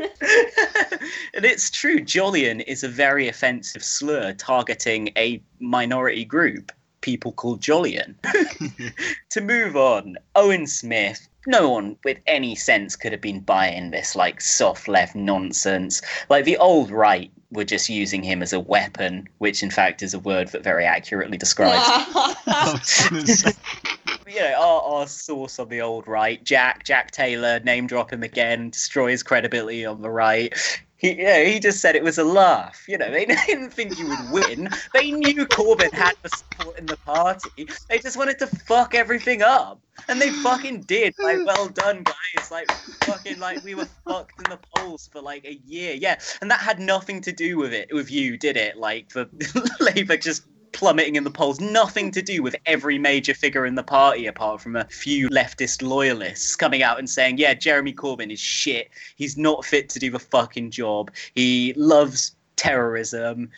and it's true, Jolyon is a very offensive slur targeting a minority group. people called Jolyon. to move on, Owen Smith. No one with any sense could have been buying this like soft left nonsense. Like the old right were just using him as a weapon, which in fact is a word that very accurately describes you know, our, our source on the old right, Jack, Jack Taylor, name drop him again, destroys credibility on the right. He, you know, he just said it was a laugh. You know, they didn't think you would win. They knew Corbyn had the support in the party. They just wanted to fuck everything up. And they fucking did. Like, well done, guys. Like, fucking, like, we were fucked in the polls for like a year. Yeah. And that had nothing to do with it, with you, did it? Like, the Labour just plummeting in the polls. Nothing to do with every major figure in the party, apart from a few leftist loyalists coming out and saying, "Yeah, Jeremy Corbyn is shit. He's not fit to do the fucking job. He loves terrorism."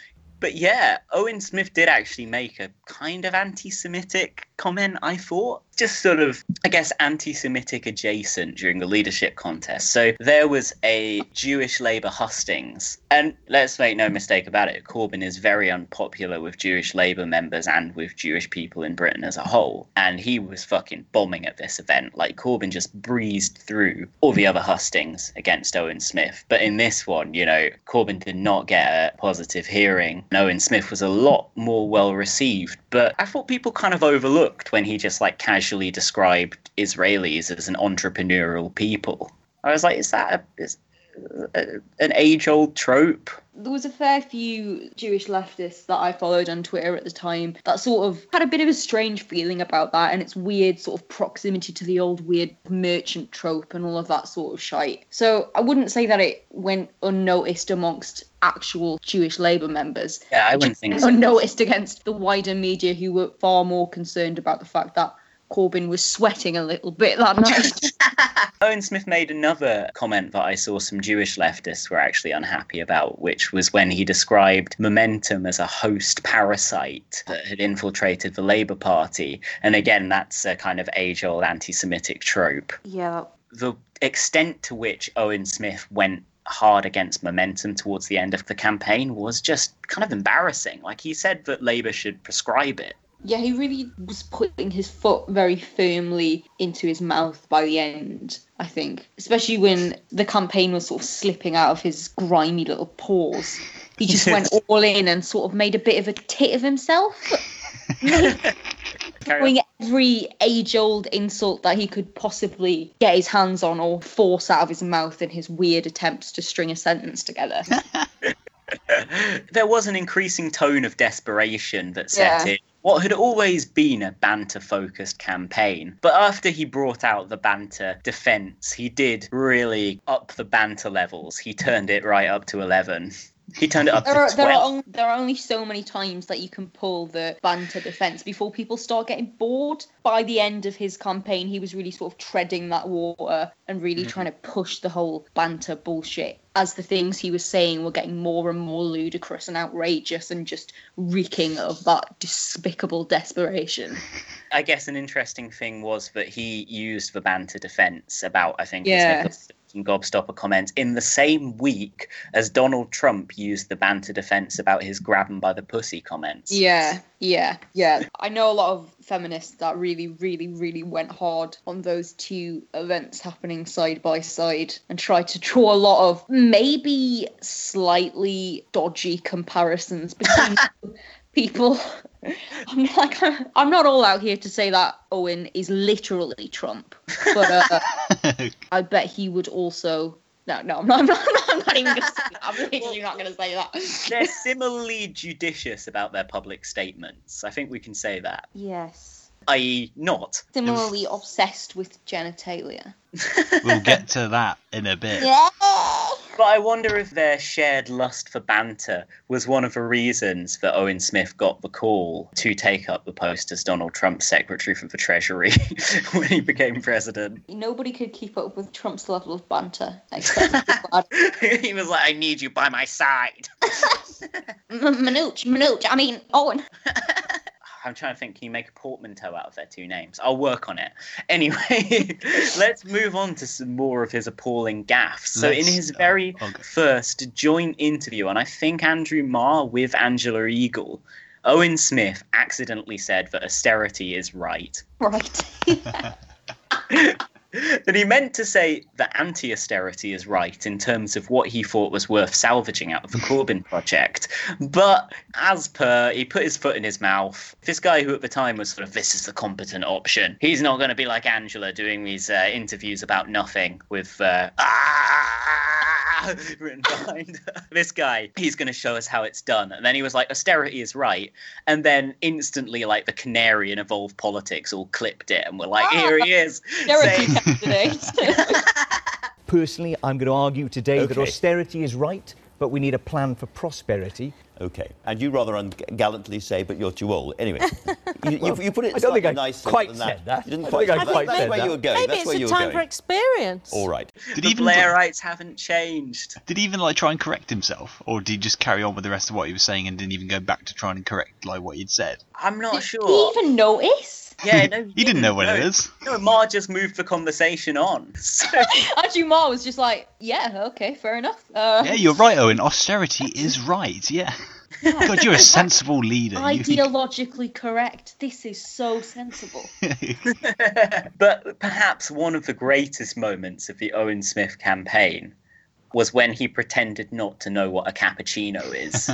But yeah, Owen Smith did actually make a kind of anti-Semitic comment. I thought just sort of, I guess, anti-Semitic adjacent during the leadership contest. So there was a Jewish Labour hustings, and let's make no mistake about it, Corbyn is very unpopular with Jewish Labour members and with Jewish people in Britain as a whole. And he was fucking bombing at this event. Like Corbyn just breezed through all the other hustings against Owen Smith. But in this one, you know, Corbyn did not get a positive hearing. Owen Smith was a lot more well received. But I thought people kind of overlooked when he just like casually described Israelis as an entrepreneurial people. I was like, is that a, is, a, an age old trope? There was a fair few Jewish leftists that I followed on Twitter at the time that sort of had a bit of a strange feeling about that and its weird sort of proximity to the old weird merchant trope and all of that sort of shite. So I wouldn't say that it went unnoticed amongst actual Jewish Labour members. Yeah, I wouldn't think so. Unnoticed against the wider media who were far more concerned about the fact that Corbyn was sweating a little bit that night. Owen Smith made another comment that I saw some Jewish leftists were actually unhappy about, which was when he described Momentum as a host parasite that had infiltrated the Labour Party. And again, that's a kind of age old anti Semitic trope. yeah. The extent to which Owen Smith went hard against momentum towards the end of the campaign was just kind of embarrassing. Like he said that Labour should prescribe it. Yeah, he really was putting his foot very firmly into his mouth by the end, I think. Especially when the campaign was sort of slipping out of his grimy little paws. He just went all in and sort of made a bit of a tit of himself. Throwing every age old insult that he could possibly get his hands on or force out of his mouth in his weird attempts to string a sentence together. there was an increasing tone of desperation that set Yeah. in. What had always been a banter focused campaign. But after he brought out the banter defense, he did really up the banter levels. He turned it right up to 11. He turned it up there, are, to there, are 12. there are only so many times that you can pull the banter defense before people start getting bored. By the end of his campaign, he was really sort of treading that water and really Mhm. trying to push the whole banter bullshit as the things he was saying were getting more and more ludicrous and outrageous and just reeking of that despicable desperation. I guess an interesting thing was that he used the banter defense about, I think, Yeah. And Gobstopper comments in the same week as Donald Trump used the banter defense about his grab 'em by the pussy comments. Yeah, yeah, yeah. I know a lot of feminists that really, really, really went hard on those two events happening side by side and tried to draw a lot of maybe slightly dodgy comparisons between people. I'm like, I'm not all out here to say that Owen is literally Trump, but uh, I bet he would also. No, no, I'm not. I'm not, I'm not even gonna say that. I'm literally not gonna say that. They're similarly judicious about their public statements. I think we can say that. Yes. I.e., not. Similarly obsessed with genitalia. We'll get to that in a bit. Yeah. But I wonder if their shared lust for banter was one of the reasons that Owen Smith got the call to take up the post as Donald Trump's Secretary for the Treasury when he became president. Nobody could keep up with Trump's level of banter. Except his lad. he was like, I need you by my side. M- Manooch, Manooch. I mean, Owen. I'm trying to think, can you make a portmanteau out of their two names? I'll work on it. Anyway, let's move on to some more of his appalling gaffes. So, in Let's- his very first joint interview, and I think Andrew Marr with Angela Eagle, Owen Smith accidentally said that austerity is right. Right. that he meant to say that anti austerity is right in terms of what he thought was worth salvaging out of the Corbyn project. But as per, he put his foot in his mouth. This guy, who at the time was sort of, this is the competent option, he's not going to be like Angela doing these uh, interviews about nothing with. Uh, "Ah," written behind this guy he's going to show us how it's done. And then he was like austerity is right. And then instantly like the canary in evolved politics all clipped it and we're like here he is. saying- Personally, I'm going to argue today that austerity is right, but we need a plan for prosperity. Okay, and you rather ungallantly say, but you're too old. Anyway, you, you, Well, you put it I don't think I nicer quite than said that. You didn't I quite. don't think I that's quite that's said where that. you were going. Maybe that's it's where a you were time going. for experience. All right. Did the even Blairites haven't changed. did he even like try and correct himself, or did he just carry on with the rest of what he was saying and didn't even go back to trying and correct like what he'd said? I'm not Did sure. he even notice? Yeah, no, He didn't know what it no. is. No, Marr just moved the conversation on. So, Actually, Marr was just like, yeah, okay, fair enough. Uh, Yeah, you're right, Owen. Austerity is right. Yeah. God, you're a sensible leader. You- Ideologically correct. This is so sensible. but perhaps one of the greatest moments of the Owen Smith campaign was when he pretended not to know what a cappuccino is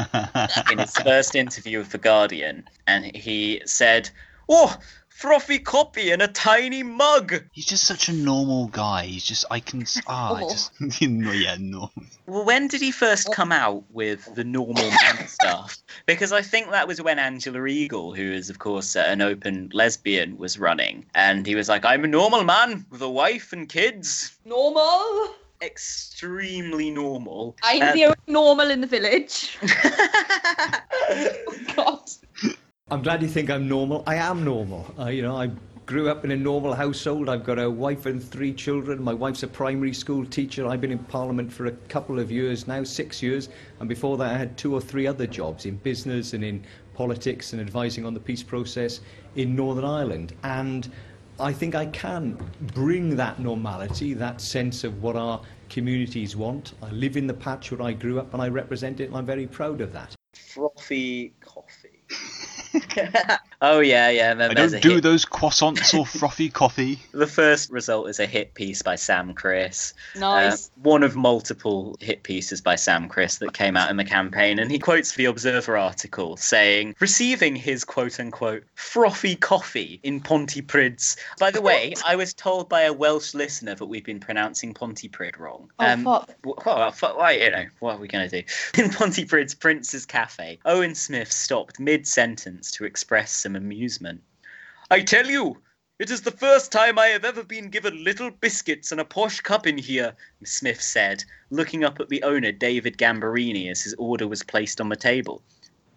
in his first interview with The Guardian. And he said, Oh, frothy copy in a tiny mug. He's just such a normal guy. He's just I can ah I Normal. just yeah no. Well, when did he first come out with the normal man stuff? Because I think that was when Angela Eagle, who is, of course, uh, an open lesbian, was running. And he was like, I'm a normal man with a wife and kids. Normal. Extremely normal. I'm Uh, the only normal in the village. I'm glad you think I'm normal. I am normal. I, you know, I grew up in a normal household. I've got a wife and three children. My wife's a primary school teacher. I've been in Parliament for a couple of years now, six years. And before that, I had two or three other jobs in business and in politics and advising on the peace process in Northern Ireland. And I think I can bring that normality, that sense of what our communities want. I live in the patch where I grew up and I represent it, and I'm very proud of that. frothy. oh yeah, yeah. Then I don't do hit- those croissants or frothy coffee. The first result is a hit piece by Sam Kriss. Nice. Uh, one of multiple hit pieces by Sam Kriss that came out in the campaign, and he quotes the Observer article saying, receiving his quote unquote frothy coffee in Pontypridd's. By the way, I was told by a Welsh listener that we've been pronouncing Pontypridd wrong. Um, Oh, fuck. w- Well, fuck, why, you know, what are we going to do? In Pontypridd's Prince's Cafe, Owen Smith stopped mid sentence to express some amusement. I tell you, it is the first time I have ever been given little biscuits and a posh cup in here, Smith said, looking up at the owner, David Gambarini, as his order was placed on the table.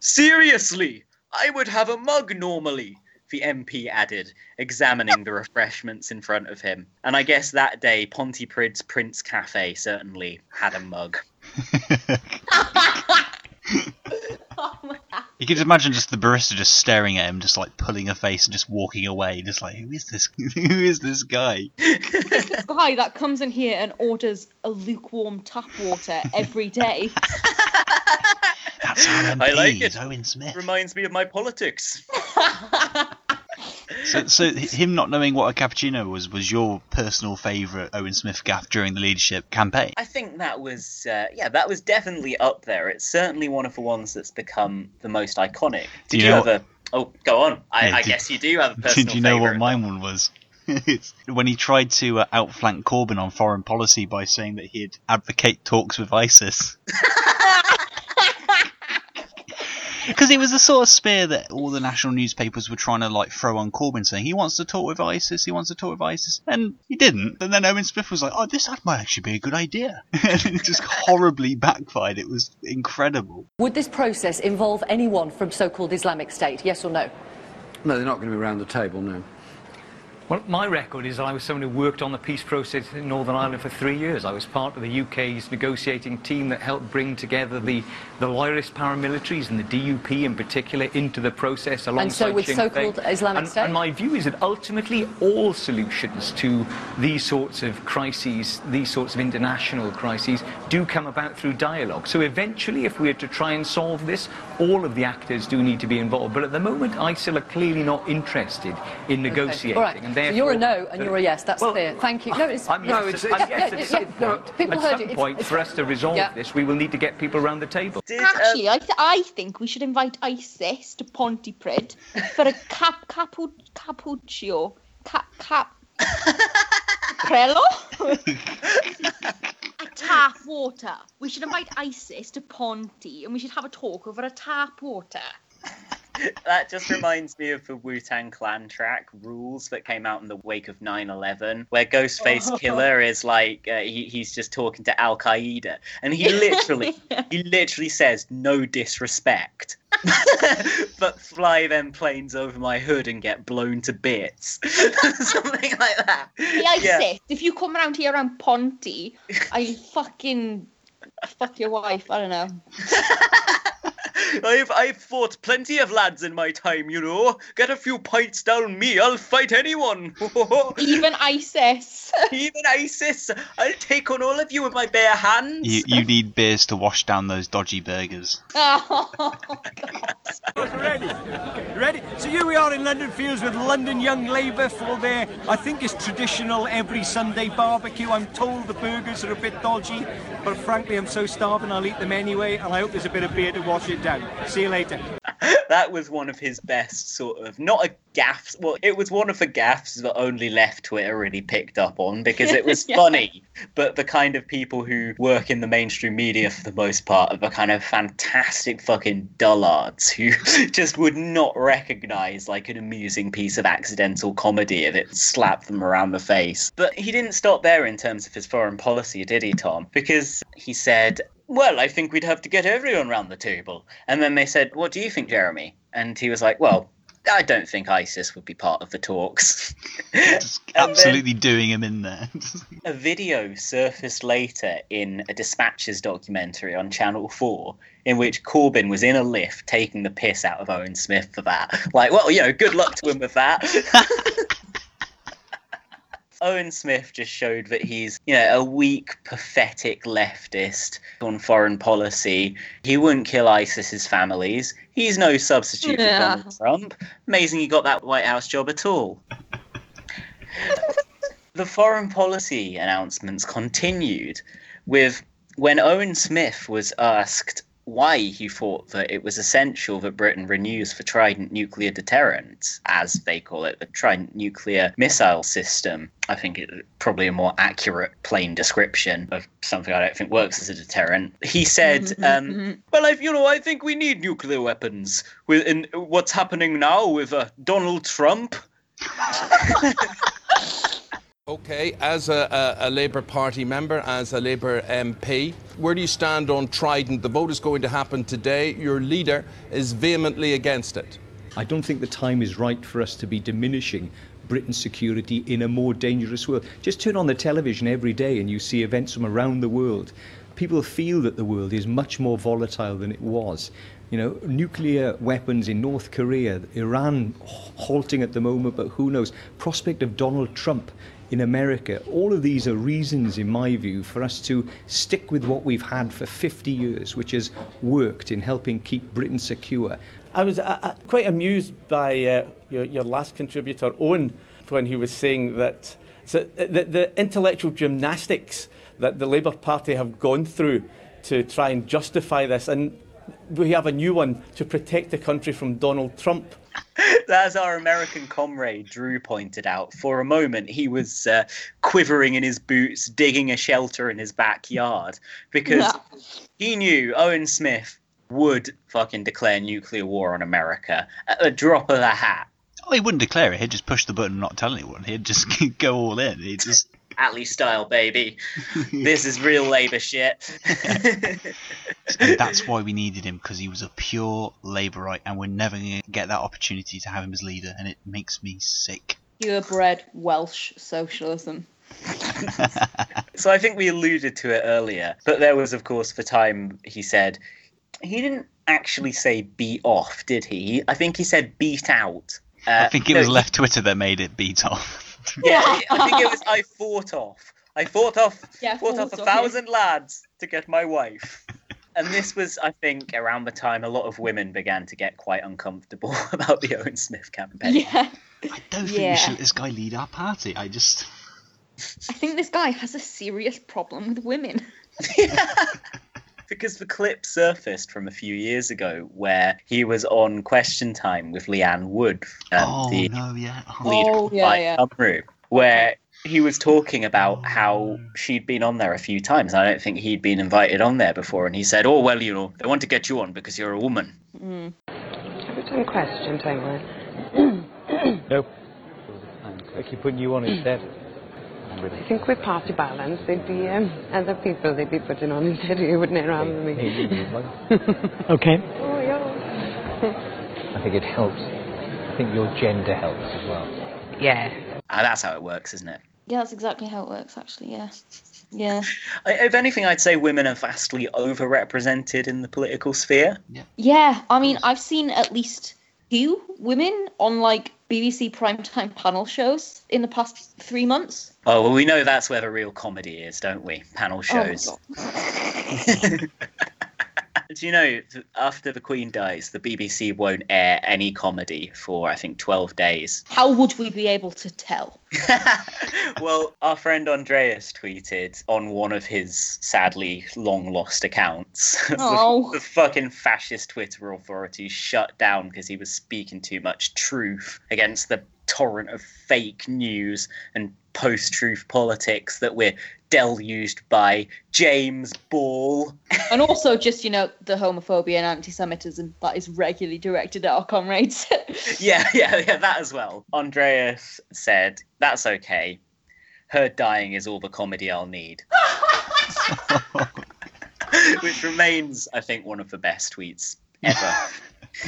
Seriously, I would have a mug normally, the MP added, examining the refreshments in front of him. And I guess that day, Pontypridd's Prince Cafe certainly had a mug. Oh You can just imagine just the barista just staring at him, just like pulling a face and just walking away, just like who is this? who is this guy? this guy that comes in here and orders a lukewarm tap water every day. That's our MP, I like it. Owen Smith. Reminds me of my politics. So, so him not knowing what a cappuccino was was your personal favourite Owen Smith gaff during the leadership campaign. I think that was, uh, yeah, that was definitely up there. It's certainly one of the ones that's become the most iconic. Did you you, know have a? Oh, go on. I, Hey, I did- guess you do have a personal Did you know what mine one was? When he tried to uh, outflank Corbyn on foreign policy by saying that he'd advocate talks with ISIS. Because it was the sort of spear that all the national newspapers were trying to like throw on Corbyn, saying he wants to talk with ISIS, he wants to talk with ISIS, and he didn't. And then Owen Smith was like, "Oh, this might actually be a good idea," and it just horribly backfired. It was incredible. Would this process involve anyone from so called Islamic State, yes or no? No, they're not going to be around the table, no. Well, my record is that I was someone who worked on the peace process in Northern Ireland for three years. I was part of the UK's negotiating team that helped bring together the, the loyalist paramilitaries and the DUP in particular into the process alongside And so with so-called Islamic and, State? And my view is that ultimately all solutions to these sorts of crises, these sorts of international crises, do come about through dialogue. So eventually, if we are to try and solve this, all of the actors do need to be involved. But at the moment, ISIL are clearly not interested in negotiating. All right. And So you're a no and you're a yes. That's clear. Thank you. No, it's, I'm yeah, yes, yeah, I'm yes yeah, at yeah, some yeah. point. People at heard some you. It's- point, it's- for us to resolve Yeah. this, we will need to get people around the table. Actually, uh, I, th- I think we should invite ISIS to Pontypridd for a cap capu cappuccino cap cap Prello. tap water. We should invite ISIS to Ponty, and we should have a talk over a tap water. That just reminds me of the Wu Tang Clan track "Rules" that came out in the wake of 9/11, where Ghostface Killah is like uh, he, he's just talking to Al Qaeda, and he literally he literally says no disrespect, but fly them planes over my hood and get blown to bits, something like that. The ISIS, if you come around here around Ponty, I fucking fuck your wife. I don't know. I've I've fought plenty of lads in my time, you know. Get a few pints down me, I'll fight anyone. Even ISIS. Even ISIS. I'll take on all of you with my bare hands. You, you need beers to wash down those dodgy burgers. Oh, Ready? Ready? So here we are in London Fields with London Young Labour for their, I think it's traditional every Sunday barbecue. I'm told the burgers are a bit dodgy, but frankly I'm so starving I'll eat them anyway, and I hope there's a bit of beer to wash it down. See you later. that was one of his best sort of not a gaffs. Well, it was one of the gaffs that only left Twitter really picked up on because it was Yeah. funny. But the kind of people who work in the mainstream media for the most part are the kind of fantastic fucking dullards who just would not recognize like an amusing piece of accidental comedy if it slapped them around the face. But he didn't stop there in terms of his foreign policy, did he, Tom? Because he said well, I think we'd have to get everyone round the table. And then they said, What do you think, Jeremy? And he was like, Well, I don't think ISIS would be part of the talks. Absolutely doing him in there. A video surfaced later in a Dispatches documentary on Channel 4 in which Corbyn was in a lift taking the piss out of Owen Smith for that. Like, well, you know, good luck to him with that. Owen Smith just showed that he's, you know, a weak, pathetic leftist on foreign policy. He wouldn't kill ISIS's families. He's no substitute Yeah. for Donald Trump. Amazing he got that White House job at all. the foreign policy announcements continued with when Owen Smith was asked why he thought that it was essential that Britain renews the Trident nuclear deterrent, as they call it, the Trident nuclear missile system. I think it's probably a more accurate, plain description of something I don't think works as a deterrent. He said, um, "Well, I, you know, I think we need nuclear weapons. With in what's happening now with uh, Donald Trump." Okay, as a, a, a Labour Party member, as a Labour MP, where do you stand on Trident? The vote is going to happen today. Your leader is vehemently against it. I don't think the time is right for us to be diminishing Britain's security in a more dangerous world. Just turn on the television every day and you see events from around the world. People feel that the world is much more volatile than it was. You know, nuclear weapons in North Korea, Iran halting at the moment, but who knows? Prospect of Donald Trump in America. All of these are reasons, in my view, for us to stick with what we've had for 50 years, which has worked in helping keep Britain secure. I was uh, uh, quite amused by uh, your, your last contributor, Owen, when he was saying that so uh, the, the intellectual gymnastics that the Labour Party have gone through to try and justify this, and we have a new one to protect the country from Donald Trump. As our American comrade Drew pointed out, for a moment he was uh, quivering in his boots, digging a shelter in his backyard because he knew Owen Smith would fucking declare nuclear war on America at a drop of a hat. Oh, he wouldn't declare it. He'd just push the button and not tell anyone. He'd just go all in. He'd just. Alley style, baby. this is real Labour shit. And that's why we needed him because he was a pure Labourite, and we're never going to get that opportunity to have him as leader, and it makes me sick. purebred Welsh socialism. So I think we alluded to it earlier, but there was, of course, the time he said he didn't actually say beat off, did he? I think he said beat out. Uh, I think it no, was left Twitter that made it beat off. Yeah, I think it was I fought off. I fought off. Yeah, fought off fought a off, yeah. thousand lads to get my wife. And this was, I think, around the time a lot of women began to get quite uncomfortable about the Owen Smith campaign. Yeah. I don't think Yeah. we should let this guy lead our party. I just. I think this guy has a serious problem with women. Because the clip surfaced from a few years ago where he was on Question Time with Leanne Wood, um, Oh, the no, yeah. leader Oh, of yeah, Fight yeah. Gumroom, where he was talking about how she'd been on there a few times. I don't think he'd been invited on there before, and he said, "Oh well, you know, they want to get you on because you're a woman." Have you done question time, Ryan? Nope. I keep putting you on instead. I think with party balance, there'd be um, other people they'd be putting on instead of you, wouldn't it, rather than me? Okay. Oh, yeah. I think it helps. I think your gender helps as well. Yeah. Ah, that's how it works, isn't it? Yeah, that's exactly how it works, actually. Yeah. Yeah. I, if anything, I'd say women are vastly overrepresented in the political sphere. Yeah. Yeah, I mean, I've seen at least two women on like BBC primetime panel shows in the past three months. Oh well, we know that's where the real comedy is, don't we? Panel Oh, shows. Do you know after the Queen dies, the BBC won't air any comedy for I think twelve days. How would we be able to tell? well, our friend Andreas tweeted on one of his sadly long lost accounts. the- Oh. the, fucking fascist Twitter authorities shut down because he was speaking too much truth against the torrent of fake news and post truth politics that we're deluged by James Ball. And also, just you know, the homophobia and anti-Semitism that is regularly directed at our comrades. yeah, yeah, yeah, that as well. Andreas said, That's okay. Her dying is all the comedy I'll need. Which remains, I think, one of the best tweets ever.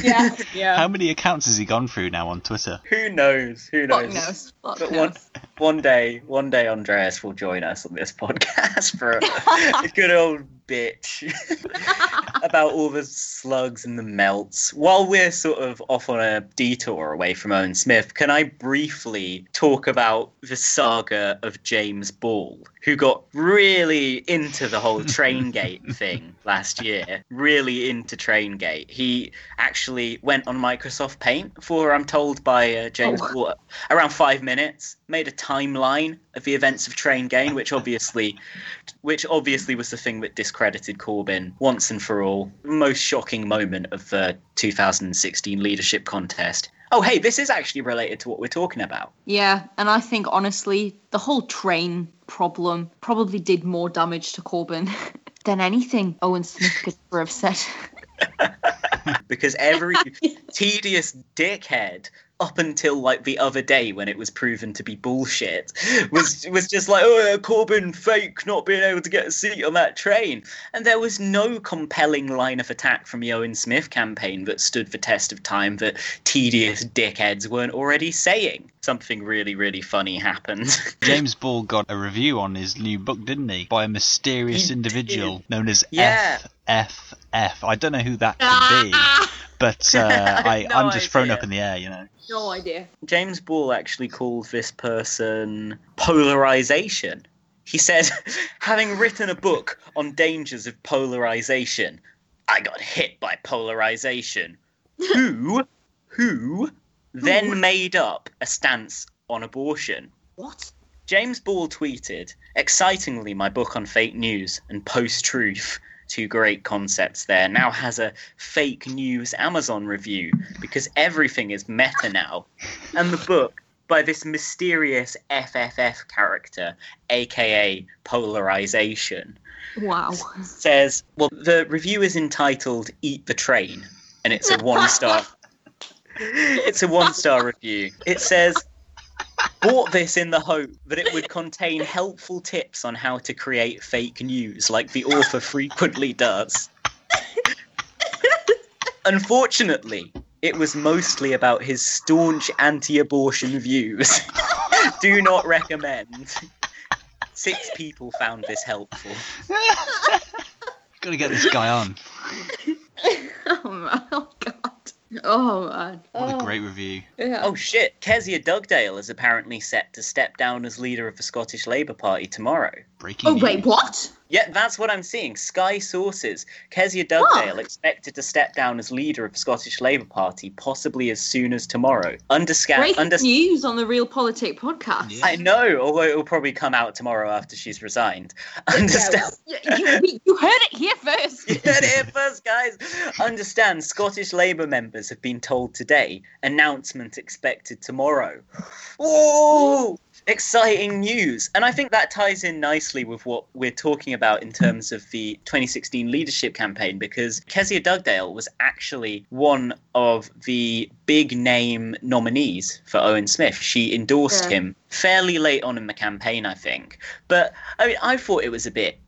Yeah, yeah. How many accounts has he gone through now on Twitter? Who knows? Who knows? Fuck knows. Fuck But knows. one, one day, one day, Andreas will join us on this podcast for a, a good old bitch about all the slugs and the melts. While we're sort of off on a detour away from Owen Smith, can I briefly talk about the saga of James Ball, who got really into the whole Traingate thing last year? Really into Traingate. He actually went on Microsoft Paint for, I'm told by uh, James Oh. Ball, around five minutes. Made a timeline of the events of Traingate, which obviously, which obviously was the thing that discredited Corbyn once and for all. Most shocking moment of the 2016 leadership contest. Oh, hey, this is actually related to what we're talking about. Yeah, and I think honestly, the whole train problem probably did more damage to Corbyn than anything Owen Smith could ever have said. because every tedious dickhead up until like the other day when it was proven to be bullshit was was just like oh Corbyn fake not being able to get a seat on that train and there was no compelling line of attack from the Owen Smith campaign that stood the test of time that tedious dickheads weren't already saying something really really funny happened James Ball got a review on his new book, didn't he? By a mysterious He individual did. known as Yeah. F F F. I don't know who that could be, but uh, I, No I'm just thrown up in the air, you know. No idea. James Ball actually called this person polarization. He said, having written a book on dangers of polarization, I got hit by polarization. Who, who then made up a stance on abortion? What? James Ball tweeted, excitingly, my book on fake news and post truth, two great concepts there, now has a fake news Amazon review because everything is meta now. And the book, by this mysterious FFF character, aka Polarization, Wow. says, well, the review is entitled Eat the Train, and it's a one star. it's a one star review. It says, bought this in the hope that it would contain helpful tips on how to create fake news, like the author frequently does. Unfortunately, it was mostly about his staunch anti-abortion views. Do not recommend. Six people found this helpful. Gotta get this guy on. oh man, oh god. Oh man. What oh. a great review. Yeah. Oh shit, Kezia Dugdale is apparently set to step down as leader of the Scottish Labour Party tomorrow. Breaking Oh wait, what? Yeah, that's what I'm seeing. Sky sources. Kezia Dugdale expected to step down as leader of the Scottish Labour Party, possibly as soon as tomorrow. Underscan. Breaking Under- news on the Real Politic podcast. I know, although it will probably come out tomorrow after she's resigned. Understand? You, you, you heard it here first. You heard it here first, guys. Understand, Scottish Labour members have been told today. Announcement expected tomorrow. Whoa! Exciting news. And I think that ties in nicely with what we're talking about in terms of the 2016 leadership campaign because Kezia Dugdale was actually one of the big name nominees for Owen Smith. She endorsed Yeah. him fairly late on in the campaign, I think. But I mean, I thought it was a bit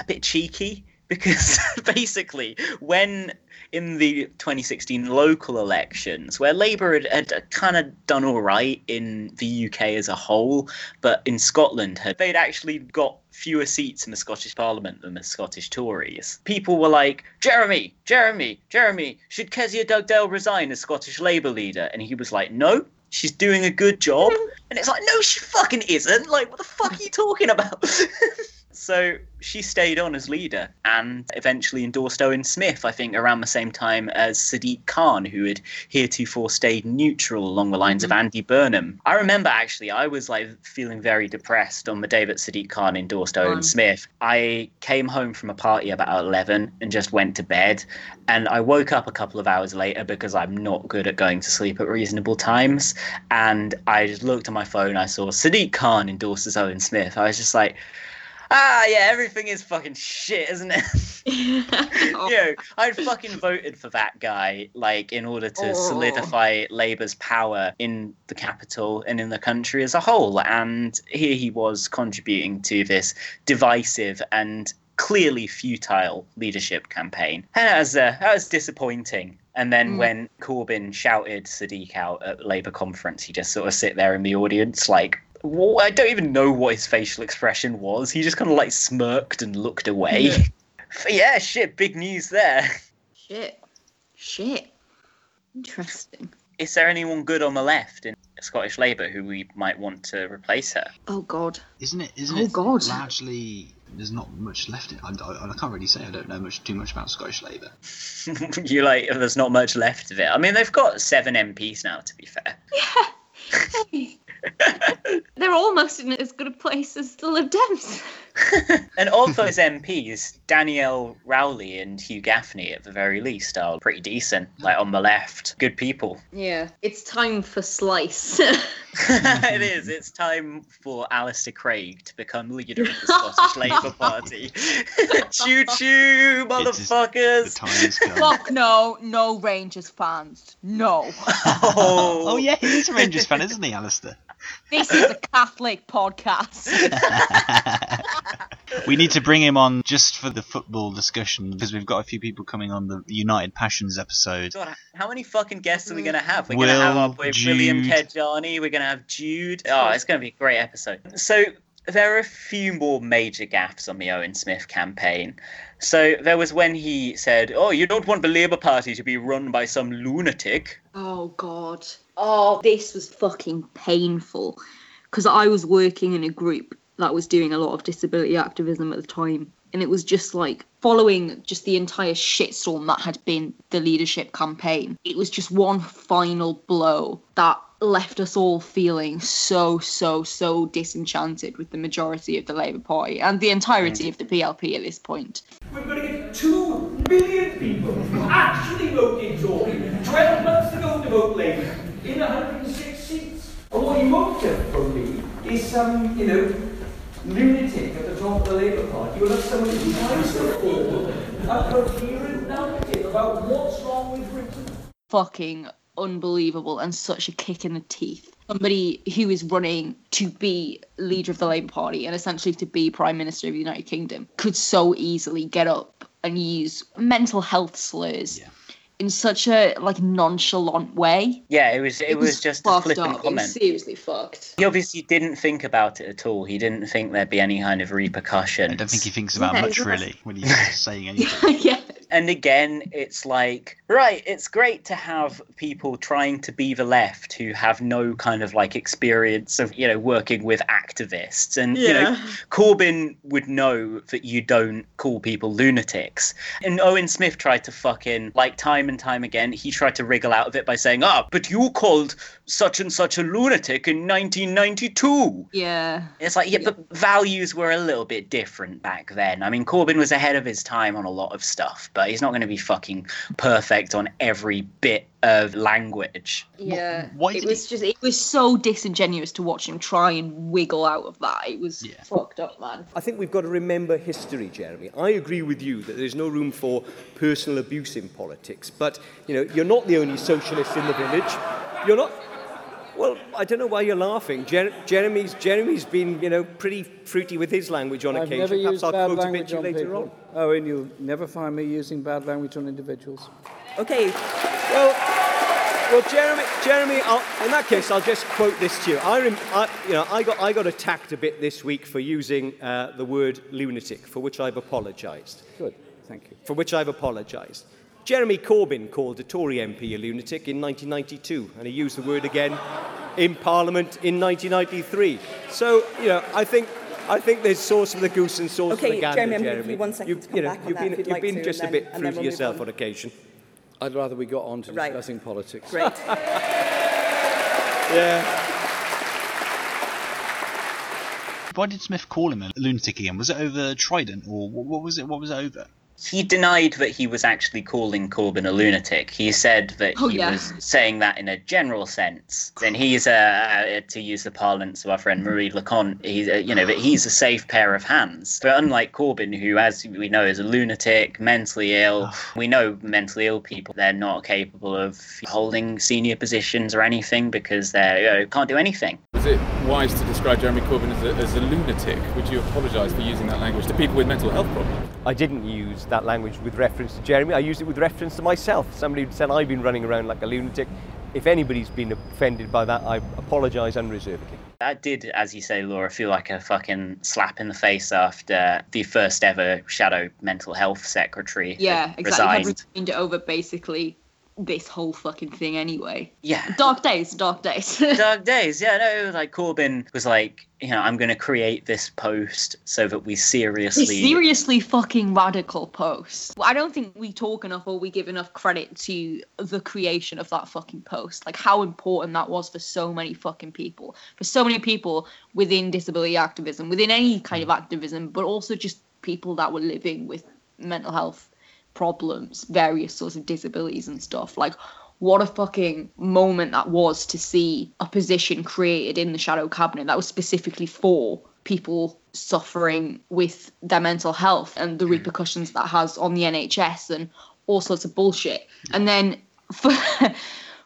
a bit cheeky because basically when in the 2016 local elections where labour had, had kind of done all right in the uk as a whole but in scotland had they'd actually got fewer seats in the scottish parliament than the scottish tories. People were like jeremy jeremy jeremy should kezia dugdale resign as scottish labour leader? And he was like no she's doing a good job. And it's like no she fucking isn't. Like what the fuck are you talking about So she stayed on as leader and eventually endorsed Owen Smith, I think, around the same time as Sadiq Khan, who had heretofore stayed neutral along the lines of mm-hmm. Andy Burnham. I remember actually, I was like feeling very depressed on the day that Sadiq Khan endorsed Owen Smith. I came home from a party about 11 and just went to bed. And I woke up a couple of hours later because I'm not good at going to sleep at reasonable times. And I just looked at my phone, I saw Sadiq Khan endorses Owen Smith. I was just like, Ah, yeah, everything is fucking shit, isn't it? you know, I'd fucking voted for that guy, like, in order to Oh. solidify Labour's power in the capital and in the country as a whole. And here he was contributing to this divisive and clearly futile leadership campaign. And that was, uh, that was disappointing. And then Mm. when Corbyn shouted Sadiq out at Labour conference, he just sort of sit there in the audience like, I don't even know what his facial expression was. He just kind of like smirked and looked away. Yeah. Yeah, shit, big news there. Shit. Shit. Interesting. Is there anyone good on the left in Scottish Labour who we might want to replace her? Oh god. Isn't it? Isn't Oh, it God. largely? There's not much left. In, I, I, I can't really say. I don't know much too much about Scottish Labour. you like, there's not much left of it. I mean, they've got seven MPs now, to be fair. They're almost in as good a place as the Lib Dems. And all those MPs, Danielle Rowley and Hugh Gaffney, at the very least, are pretty decent. Like on the left, good people. Yeah. It's time for Slice. it is. It's time for Alistair Craig to become leader of the Scottish Labour Party. choo choo, motherfuckers! Fuck no, no Rangers fans. No. Oh, oh yeah, he's a Rangers fan, isn't he, Alistair? This is a Catholic podcast. We need to bring him on just for the football discussion because we've got a few people coming on the United Passions episode. God, how many fucking guests are we going to have? We're going to have our Will, boy William Jude. Kedjani. We're going to have Jude. Oh, it's going to be a great episode. So there are a few more major gaffes on the Owen Smith campaign. So there was when he said, "Oh, you don't want the Labour Party to be run by some lunatic." Oh god. Oh, this was fucking painful because I was working in a group that was doing a lot of disability activism at the time, and it was just like following just the entire shitstorm that had been the leadership campaign. It was just one final blow that left us all feeling so so so disenchanted with the majority of the Labour Party and the entirety of the PLP at this point. We're going to get two million people who actually voted Tory 12 months ago to vote Labour in 106 seats. And what you won't get from me is some, you know, lunatic at the top of the Labour Party. You'll have somebody who tries to form a coherent narrative about what's wrong with Britain. fucking unbelievable and such a kick in the teeth. Somebody who is running to be leader of the Labour Party and essentially to be Prime Minister of the United Kingdom could so easily get up and use mental health slurs in such a like nonchalant way. Yeah, it was. It, It was, was just a fucked flippant up. It was comment. seriously fucked. He obviously didn't think about it at all. He didn't think there'd be any kind of repercussion. I don't think he thinks about Yeah, much really when he's saying anything. yeah. And again, it's like, right, it's great to have people trying to be the left who have no kind of like experience of, you know, working with activists. And, you know, Yeah. Corbyn would know that you don't call people lunatics. And Owen Smith tried to fucking, like, time and time again, he tried to wriggle out of it by saying, ah, but you called such and such a lunatic in 1992. Yeah. It's like, yeah, but values were a little bit different back then. I mean, Corbyn was ahead of his time on a lot of stuff, but he's not going to be fucking perfect on every bit of language. Yeah. it was just it was so disingenuous to watch him try and wiggle out of that. It was fucked up, man. I think we've got to remember history, Jeremy. I agree with you that there's no room for personal abuse in politics, but you know, you're not the only socialist in the village. You're not. Well, I don't know why you're laughing. Jer- Jeremy's Jeremy's been, you know, pretty fruity with his language on I've occasion. never Perhaps used I'll bad quote a bit language on later people. on. Oh, and you'll never find me using bad language on individuals. Okay. Well, well, Jeremy, Jeremy, I'll, in that case, I'll just quote this to you. I, rem, I, you know, I got, I got attacked a bit this week for using uh, the word lunatic, for which I've apologised. Good, thank you. For which I've apologised. Jeremy Corbyn called a Tory MP a lunatic in 1992, and he used the word again in Parliament in 1993. So, you know, I think. I think there's sauce for the goose and sauce for Okay, the gander, Jeremy, give Jeremy. you one second You've, to come you know, back on you've that been, if you'd you've like been to, just a bit true to we'll move yourself on. on occasion. I'd rather we got on to Right. discussing politics. Great. yeah. Why did Smith call him a lunatic again? Was it over Trident or what, what was it? What was it over? He denied that he was actually calling Corbyn a lunatic. He said that Oh, he yeah. was saying that in a general sense. Then he's, uh, to use the parlance of our friend Marie Le Conte, he's, uh, you know, that he's a safe pair of hands. But unlike Corbyn, who, as we know, is a lunatic, mentally ill, we know mentally ill people, they're not capable of holding senior positions or anything because they you know, can't do anything. Is it wise to describe Jeremy Corbyn as a, as a lunatic? Would you apologise for using that language to people with mental health problems? I didn't use that language with reference to Jeremy. I used it with reference to myself. Somebody said I've been running around like a lunatic. If anybody's been offended by that, I apologise unreservedly. That did, as you say, Laura, feel like a fucking slap in the face after the first ever shadow mental health secretary Yeah, had exactly. Had resigned. retained it over basically this whole fucking thing anyway. Yeah. Dark days, dark days. Dark days, yeah, no, like Corbyn was like, you know, I'm going to create this post so that we seriously. seriously fucking radical post. I don't think we talk enough or we give enough credit to the creation of that fucking post. Like how important that was for so many fucking people. For so many people within disability activism, within any kind of mm. activism, but also just people that were living with mental health problems, various sorts of disabilities and stuff. Like what a fucking moment that was to see a position created in the shadow cabinet that was specifically for people suffering with their mental health and the hmm. repercussions that has on the NHS and all sorts of bullshit. And then for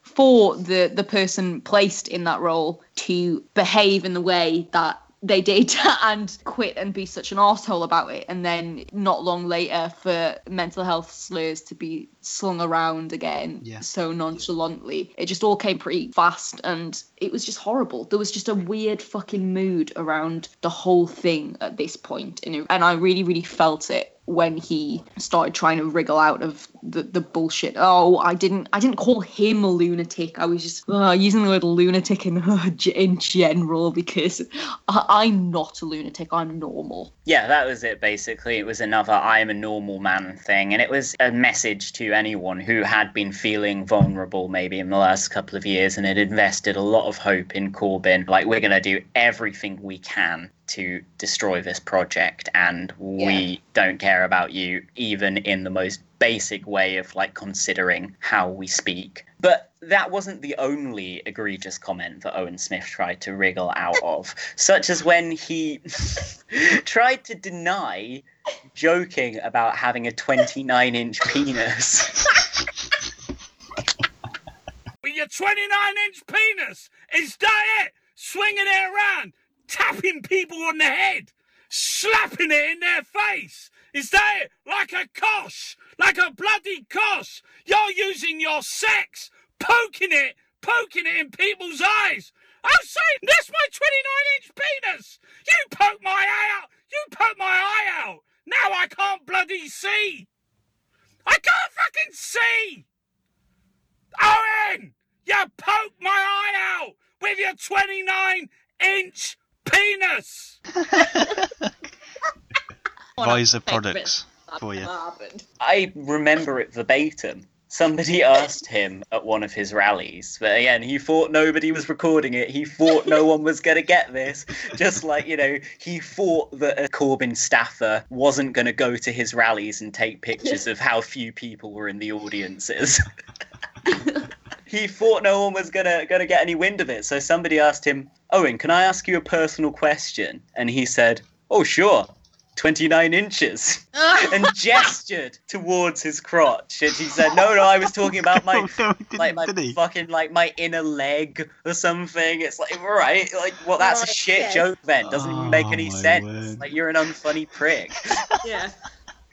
for the the person placed in that role to behave in the way that they did and quit and be such an asshole about it. And then not long later for mental health slurs to be slung around again Yeah. so nonchalantly it just all came pretty fast. And it was just horrible. There was just a weird fucking mood around the whole thing at this point and, it, and i really really felt it when he started trying to wriggle out of the, the bullshit. Oh, I didn't I didn't call him a lunatic. I was just uh, using the word lunatic in in general because I, I'm not a lunatic. I'm normal. Yeah, that was it basically. It was another I am a normal man thing. And it was a message to anyone who had been feeling vulnerable maybe in the last couple of years and had invested a lot of hope in Corbyn. Like, we're going to do everything we can to destroy this project and we don't care about you even in the most basic way of like considering how we speak but that wasn't the only egregious comment that Owen Smith tried to wriggle out of, such as when he tried to deny joking about having a 29 inch penis. With your 29 inch penis! Is that it? Swinging it around, tapping people on the head, slapping it in their face! Is that it? Like a cosh? Like a bloody cosh? You're using your sex, poking it, poking it in people's eyes. Oh, say, that's my 29 inch penis! You poke my eye out! You poke my eye out! Now I can't bloody see! I can't fucking see! Owen! You poked my eye out with your 29 inch penis! Pfizer products for you. I remember it verbatim. Somebody asked him at one of his rallies, but again, he thought nobody was recording it. He thought no one was going to get this. Just like, you know, he thought that a Corbyn staffer wasn't going to go to his rallies and take pictures of how few people were in the audiences. he thought no one was gonna gonna get any wind of it. So somebody asked him, Owen, can I ask you a personal question? And he said, Oh sure. 29 inches and gestured towards his crotch and he said no no i was talking about my like my fucking like my inner leg or something it's like right like well that's a Oh, shit yes. joke then doesn't even make any Oh, sense word. like you're an unfunny prick Yeah.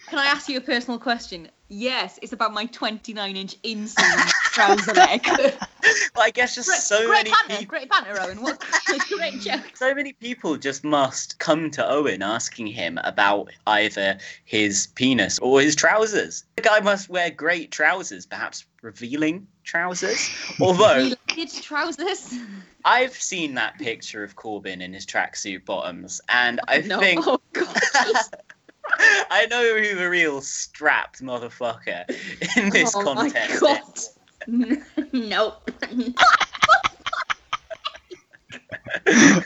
Can I ask you a personal question? Yes, it's about my 29 inch inseam trouser leg. well, i guess just great, so great many banter, great banter, Owen. What great joke. so many people just must come to Owen asking him about either his penis or his trousers. The guy must wear great trousers, perhaps revealing trousers. Although trousers. I've seen that picture of Corbyn in his tracksuit bottoms, and I No. think Oh, God. I know who a real strapped motherfucker in this context. oh, contest My. God. nope.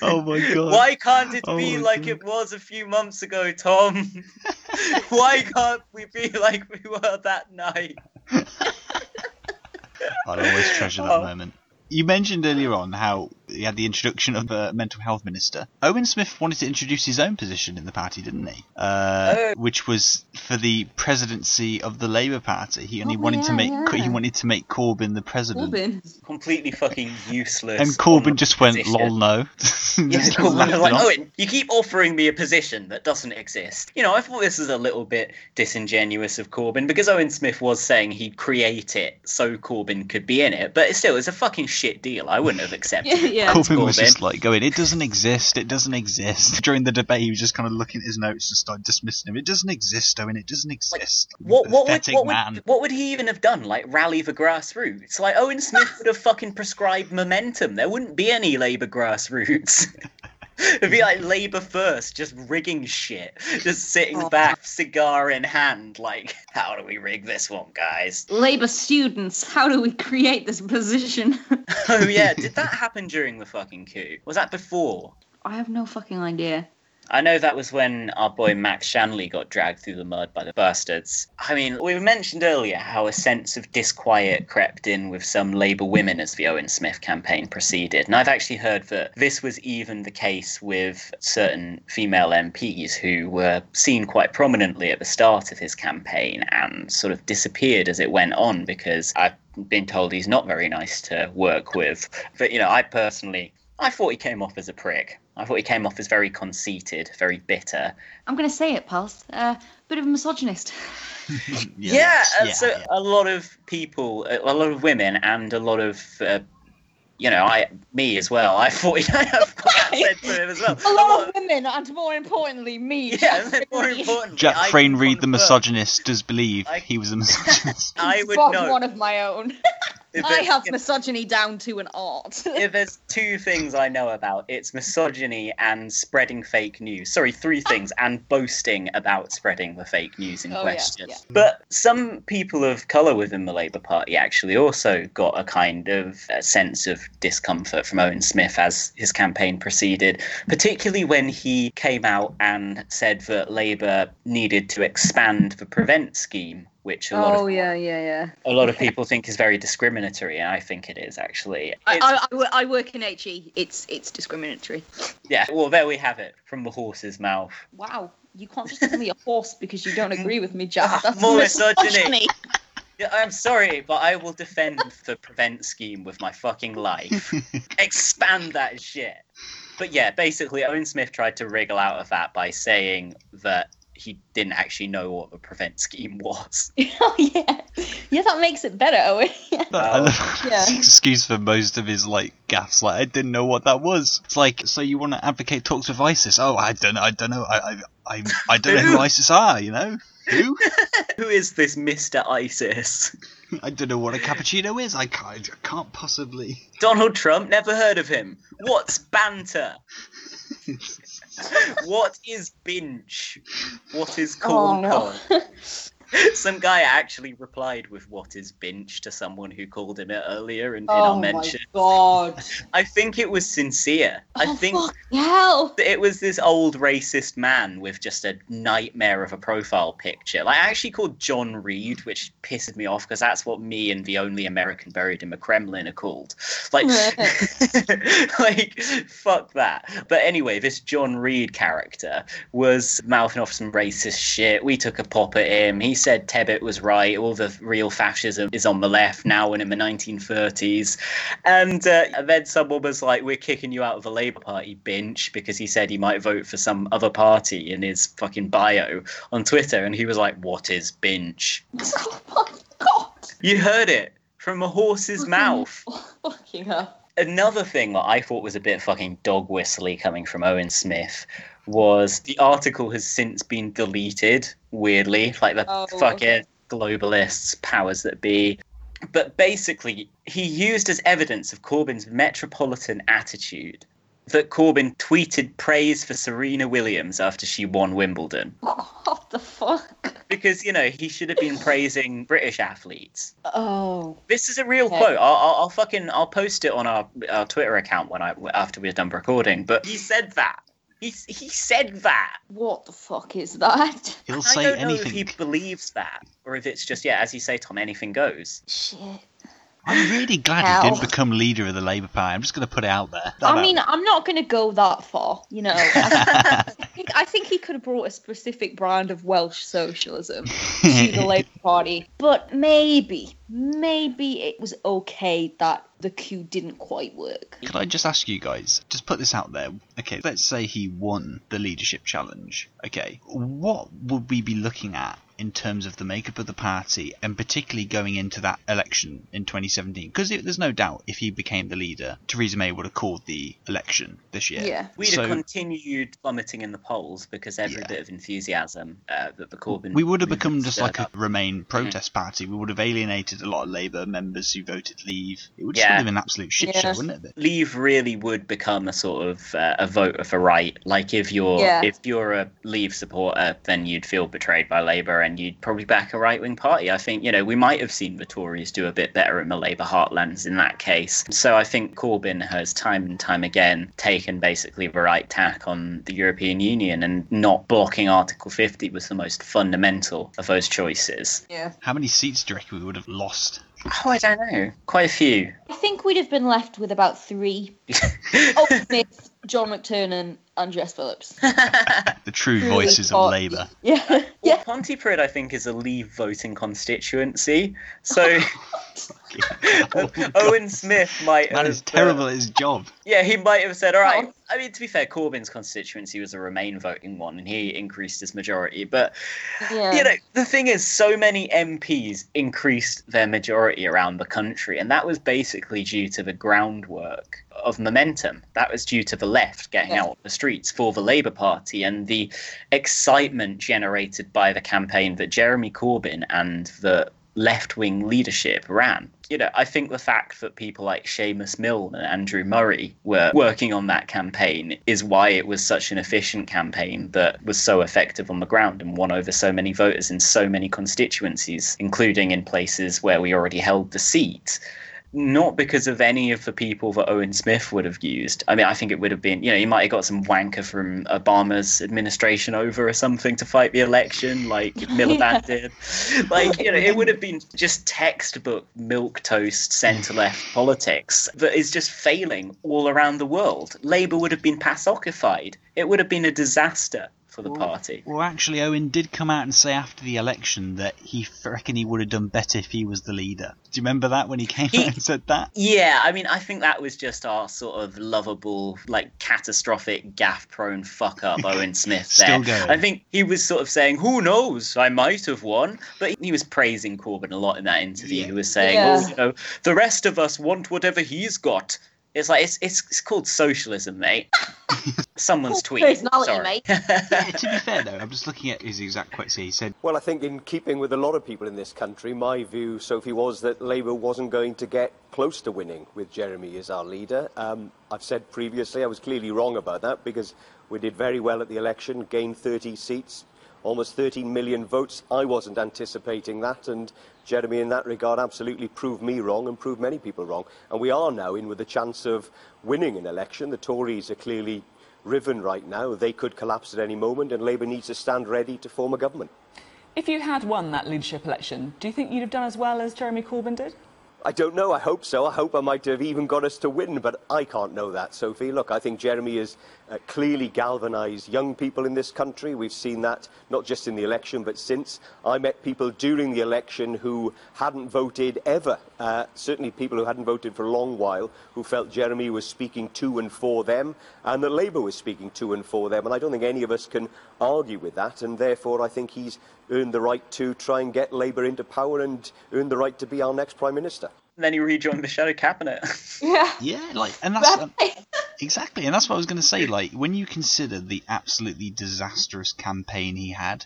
oh my god. Why can't it Oh be my like it was a few months ago, Tom? Why can't we be like we were that night? I'll always treasure that Oh. moment. You mentioned earlier on how he had the introduction of a mental health minister. Owen Smith wanted to introduce his own position in the party, didn't he? Uh, Oh. Which was for the presidency of the Labour Party. He only Oh, wanted to make yeah. he wanted to make Corbyn the president. Corbyn. Completely fucking useless. And Corbyn just went, position. "Lol, no." Yeah, Corbyn was like, off. Owen, you keep offering me a position that doesn't exist. You know, I thought this was a little bit disingenuous of Corbyn because Owen Smith was saying he'd create it so Corbyn could be in it, but still, it's a fucking shit deal. I wouldn't have accepted it. Yeah. Thanks, Corbyn was Corbyn. just like going, "It doesn't exist. It doesn't exist." During the debate, he was just kind of looking at his notes and started dismissing him. It doesn't exist, Owen. It doesn't exist. What, what, would, Pathetic what, would, what would he even have done? Like rally the grassroots? Like Owen Smith would have fucking prescribed momentum. There wouldn't be any Labour grassroots. It'd be like Labour first, just rigging shit, just sitting Oh. back, cigar in hand, like, how do we rig this one, guys? Labour students, how do we create this position? Oh yeah, did that happen during the fucking coup? Was that before? I have no fucking idea. I know that was when our boy Max Shanly got dragged through the mud by the bastards. I mean, we mentioned earlier how a sense of disquiet crept in with some Labour women as the Owen Smith campaign proceeded. And I've actually heard that this was even the case with certain female MPs who were seen quite prominently at the start of his campaign and sort of disappeared as it went on because I've been told he's not very nice to work with. But, you know, I personally. I thought he came off as a prick. I thought he came off as very conceited, very bitter. I'm going to say it, pals. Uh, bit of a misogynist. Yeah, uh, yeah, so yeah. a lot of people, a a lot of women, and a lot of, uh, you know, I, me as well. I thought I forgot that said to him as well. A lot of women, and more importantly, me. Yeah, and more importantly, Jack I Frayne would Reed, the misogynist, does believe he was a misogynist. I would know. one of my own. If I have misogyny down to an art. if there's two things I know about, it's misogyny and spreading fake news. Sorry, three things, and boasting about spreading the fake news in Oh, question. yeah. But some people of colour within the Labour Party actually also got a kind of uh sense of discomfort from Owen Smith as his campaign proceeded, particularly when he came out and said that Labour needed to expand the Prevent scheme. Which a lot Oh, of yeah, yeah, yeah. a lot of people think is very discriminatory, and I think it is actually. I, I, I work in HE. It's it's discriminatory. Yeah, well, there we have it from the horse's mouth. Wow. You can't just call me a horse because you don't agree with me, Jack. Ah, That's More misogyny. misogyny. Yeah, I'm sorry, but I will defend the prevent scheme with my fucking life. Expand that shit. But yeah, basically, Owen Smith tried to wriggle out of that by saying that he didn't actually know what the prevent scheme was. oh yeah, yeah, that makes it better. Oh, Owen. I Yeah. excuse for most of his like gaffes. Like I didn't know what that was. It's like so you want to advocate talks with ISIS? Oh, I don't know. I don't know. I I I, I don't know who Who? ISIS are. You know who? Who is this Mr. ISIS? I don't know what a cappuccino is. I can't. I can't possibly. Donald Trump, never heard of him. What's banter? What is binge? What is oh, corn Oh, cod? Some guy actually replied with "What is binge" to someone who called him it earlier in, in Oh our my mention. god. I think it was sincere. I Oh, think fuck hell. it was this old racist man with just a nightmare of a profile picture. Like, I actually called John Reed, which pisses me off because that's what me and the only American buried in the Kremlin are called. Like, like, fuck that. But anyway, this John Reed character was mouthing off some racist shit. We took a pop at him. He said Tebbit was right. All the real fascism is on the left now and in the 1930s. And, uh, and then someone was like, We're kicking you out of the Labour Party bench because he said he might vote for some other party in his fucking bio on Twitter. And he was like, What is bench? You heard it from a horse's mouth. Fucking hell. Another thing that I thought was a bit fucking dog whistly coming from Owen Smith was the article has since been deleted, weirdly, like the Oh, fucking globalists, powers that be. But basically, he used as evidence of Corbyn's metropolitan attitude that Corbyn tweeted praise for Serena Williams after she won Wimbledon. What the fuck? Because, you know, he should have been praising British athletes. Oh. This is a real Okay. quote. I'll, I'll, I'll fucking I'll post it on our, our Twitter account when I after we're done recording. But he said that. He he said that. What the fuck is that? He'll I say don't know if anything. he believes that or if it's just yeah, as you say, Tom, anything goes. Shit. I'm really glad Hell. he didn't become leader of the Labour Party. I'm just going to put it out there. I mean, I'm not going to go that far, you know. I think, I think he could have brought a specific brand of Welsh socialism to the Labour Party, but maybe, maybe it was okay that the coup didn't quite work. Could I just ask you guys, just put this out there. Okay, let's say he won the leadership challenge. Okay, what would we be looking at in terms of the makeup of the party, and particularly going into that election in 2017? Because there's no doubt if he became the leader, Theresa May would have called the election this year. Yeah, We'd so have continued plummeting in the polls because every bit of enthusiasm uh, that the Corbyn we would have become just stirred like a. Remain protest party. We would have alienated a lot of Labour members who voted Leave. It would just Yeah. have been an absolute shit show, wouldn't it? Leave really would become a sort of uh, a vote of a right. Like if you're Yeah. if you're a Leave supporter, then you'd feel betrayed by Labour and you'd probably back a right wing party. I think you know we might have seen the Tories do a bit better in the Labour heartlands in that case. So I think Corbyn has time and time again taken basically the right tack on the European Union and not blocking Article 50 was the most fundamental of those choices. Yeah. How many seats do you reckon we would have lost? Oh, I don't know. Quite a few. I think we'd have been left with about three. Owen Smith, John McTernan, and Jess Phillips. The true voices of. Labour. Yeah. Well, Pontypridd, I think, is a Leave voting constituency. So Owen Smith might Man have. is terrible uh, at his job. yeah, he might have said, all right. I mean, to be fair, Corbyn's constituency was a Remain voting one, and he increased his majority. But, Yeah. you know, the thing is, so many MPs increased their majority around the country, and that was basically due to the groundwork of momentum. That was due to the left getting Yeah. out on the streets for the Labour Party and the excitement generated by the campaign that Jeremy Corbyn and the left wing leadership ran. You know, I think the fact that people like Seumas Milne and Andrew Murray were working on that campaign is why it was such an efficient campaign that was so effective on the ground and won over so many voters in so many constituencies, including in places where we already held the seat not because of any of the people that Owen Smith would have used. I mean, I think it would have been, you know, he might have got some wanker from Obama's administration over or something to fight the election, like Miliband did. Like, you know, it would have been just textbook milk toast centre left politics that is just failing all around the world. Labour would have been pacified. It would have been a disaster for for the party. Well, actually, Owen did come out and say after the election that he f- reckon he would have done better if he was the leader. Do you remember that when he came out and said that? Yeah, I mean, I think that was just our sort of lovable, like catastrophic, gaff-prone fuck up, Owen Smith. Still there, going. I think he was sort of saying, "Who knows? I might have won," but he was praising Corbyn a lot in that interview. He was saying, Yeah. "Oh, you know, the rest of us want whatever he's got." It's like it's it's, it's called socialism, mate. Someone's tweet. personality, Sorry. mate. yeah, to be fair though, I'm just looking at his exact quotes here. He said, Well, I think in keeping with a lot of people in this country, my view, Sophie, was that Labour wasn't going to get close to winning with Jeremy as our leader. Um, I've said previously I was clearly wrong about that because we did very well at the election, gained 30 seats, almost 13 million votes. I wasn't anticipating that, and Jeremy, in that regard, absolutely proved me wrong and proved many people wrong. And we are now in with a chance of winning an election. The Tories are clearly riven right now. They could collapse at any moment, and Labour needs to stand ready to form a government. If you had won that leadership election, do you think you'd have done as well as Jeremy Corbyn did? I don't know. I hope so. I hope I might have even got us to win, but I can't know that, Sophie. Look, I think Jeremy has uh, clearly galvanised young people in this country. We've seen that not just in the election, but since. I met people during the election who hadn't voted ever, uh, certainly people who hadn't voted for a long while, who felt Jeremy was speaking to and for them, and that Labour was speaking to and for them. And I don't think any of us can argue with that, and therefore I think he's earned the right to try and get Labour into power and earned the right to be our next Prime Minister. And then he rejoined the shadow cabinet. Yeah. Yeah, like, and that's um, exactly, and that's what I was going to say. Like, when you consider the absolutely disastrous campaign he had,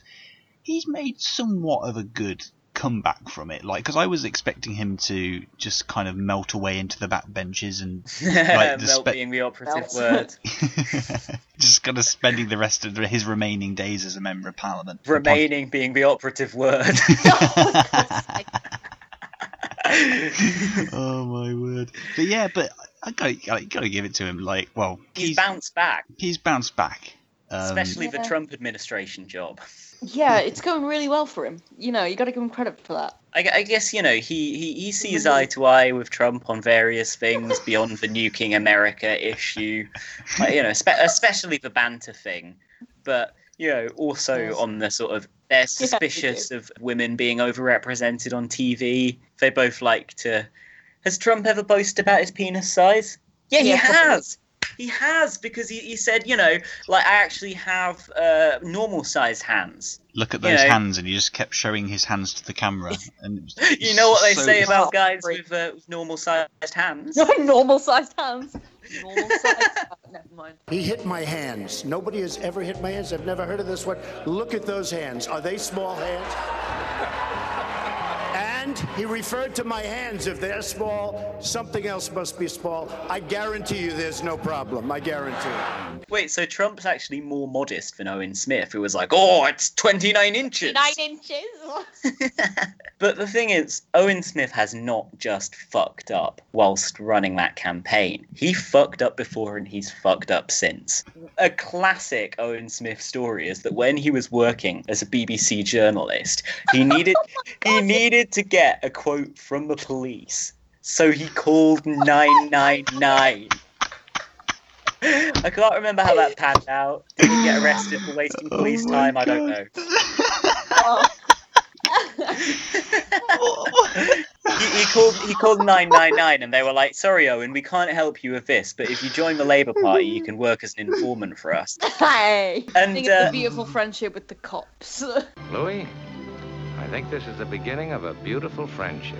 he's made somewhat of a good comeback from it. Like, because I was expecting him to just kind of melt away into the back benches and like the Melt spe- being the operative Melt. word. just kind of spending the rest of his remaining days as a member of parliament. Remaining being the operative word. oh my word! But yeah, but I gotta, I gotta give it to him. Like, well, He's bounced back, he's bounced back. Um, especially the Yeah. Trump administration job. Yeah, it's going really well for him. You know, you got to give him credit for that. I, I guess you know he, he, he sees eye to eye with Trump on various things beyond the nuking America issue, Like, you know, spe- especially the banter thing, but you know also on the sort of they're suspicious of women being overrepresented on TV. They both like to. Has Trump ever boasted about his penis size? Yeah, he Yeah, has. He has because he, he said, you know, like I actually have uh, normal sized hands. look at you those know. hands, and he just kept showing his hands to the camera. And You know what they so- say about guys with, uh, with normal sized hands? Normal sized hands. Normal sized. Never mind. He hit my hands. Nobody has ever hit my hands. I've never heard of this one. Look at those hands. Are they small hands? And he referred to my hands. If they're small, something else must be small. I guarantee you there's no problem. I guarantee it. Wait, so Trump's actually more modest than Owen Smith, who was like, oh, it's 29 inches. Nine inches. But the thing is, Owen Smith has not just fucked up whilst running that campaign. He fucked up before and he's fucked up since. A classic Owen Smith story is that when he was working as a BBC journalist, he needed oh he needed to get a quote from the police. So he called 999. I can't remember how that panned out. Did he get arrested for wasting police time? I don't know. he, he called he called 999 and they were like sorry owen we can't help you with this but if you join the labour party you can work as an informant for us Hey. And, I think it's uh, a beautiful friendship with the cops. Louis, I think this is the beginning of a beautiful friendship.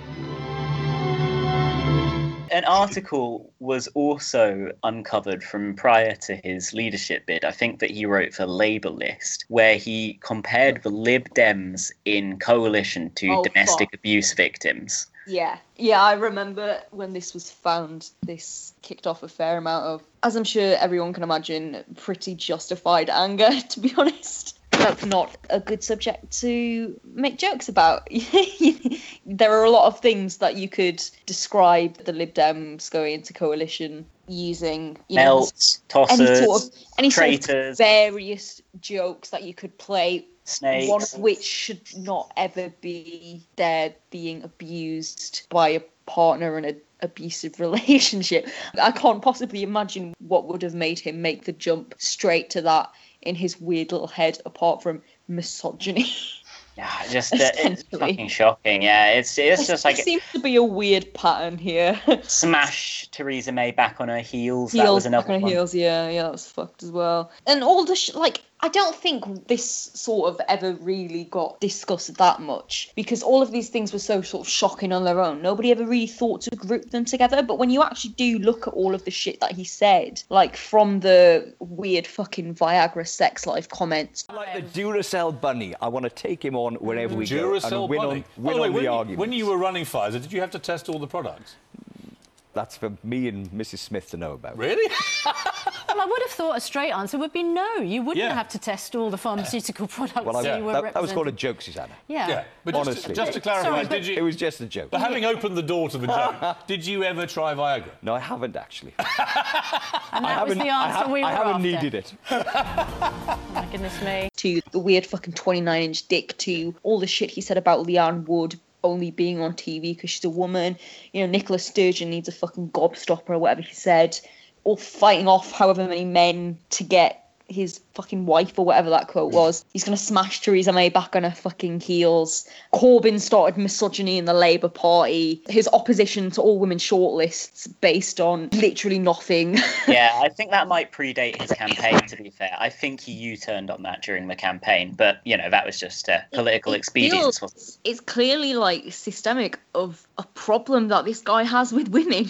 an article was also uncovered from prior to his leadership bid i think that he wrote for labour list where he compared the lib dems in coalition to Oh, domestic fuck. abuse victims Yeah, yeah, I remember when this was found, this kicked off a fair amount of, as I'm sure everyone can imagine, pretty justified anger, to be honest. That's not a good subject to make jokes about. there are a lot of things that you could describe the Lib Dems going into coalition using, you know, melts tossers any sort of any sort of various jokes that you could play. Snakes. One of which should not ever be there being abused by a partner in an abusive relationship. I can't possibly imagine what would have made him make the jump straight to that in his weird little head apart from misogyny. Yeah, just uh, it's fucking shocking. Yeah, it's it's just like it seems to be a weird pattern here. smash Theresa May back on her heels. that was heels another back on one. heels, yeah, yeah, that was fucked as well. And all the sh- like, I don't think this sort of ever really got discussed that much because all of these things were so sort of shocking on their own. Nobody ever really thought to group them together. But when you actually do look at all of the shit that he said, like from the weird fucking Viagra sex life comments, Like the Duracell bunny. I want to take him on wherever we go and win bunny. Oh, on, By win the way, on when, the you, argument. when you were running Pfizer, did you have to test all the products? That's for me and Mrs. Smith to know about. Really? Well, I would have thought a straight answer would be no. You wouldn't Yeah. have to test all the pharmaceutical products Well, I, you were that, that was called a representing. joke, Susanna. Yeah. Yeah, but just to- honestly, just to clarify, Sorry, did you- It was just a joke. But having opened the door to the joke, did you ever try Viagra? No, I haven't actually. And I that was haven't- the I answer ha- we were I haven't after. needed it. Oh, my goodness me. to the weird fucking 29 inch dick to all the shit he said about Leanne Wood only being on TV because she's a woman. You know, Nicola Sturgeon needs a fucking gobstopper or whatever he said. Or fighting off however many men to get his fucking wife or whatever that quote was. He's gonna smash Theresa May back on her fucking heels. Corbyn started misogyny in the Labour Party. His opposition to all women shortlists based on literally nothing. yeah, I think that might predate his campaign. To be fair, I think he U-turned on that during the campaign, but you know that was just uh, political expedience. wasn't it? feels- it's clearly like systemic of a problem that this guy has with women.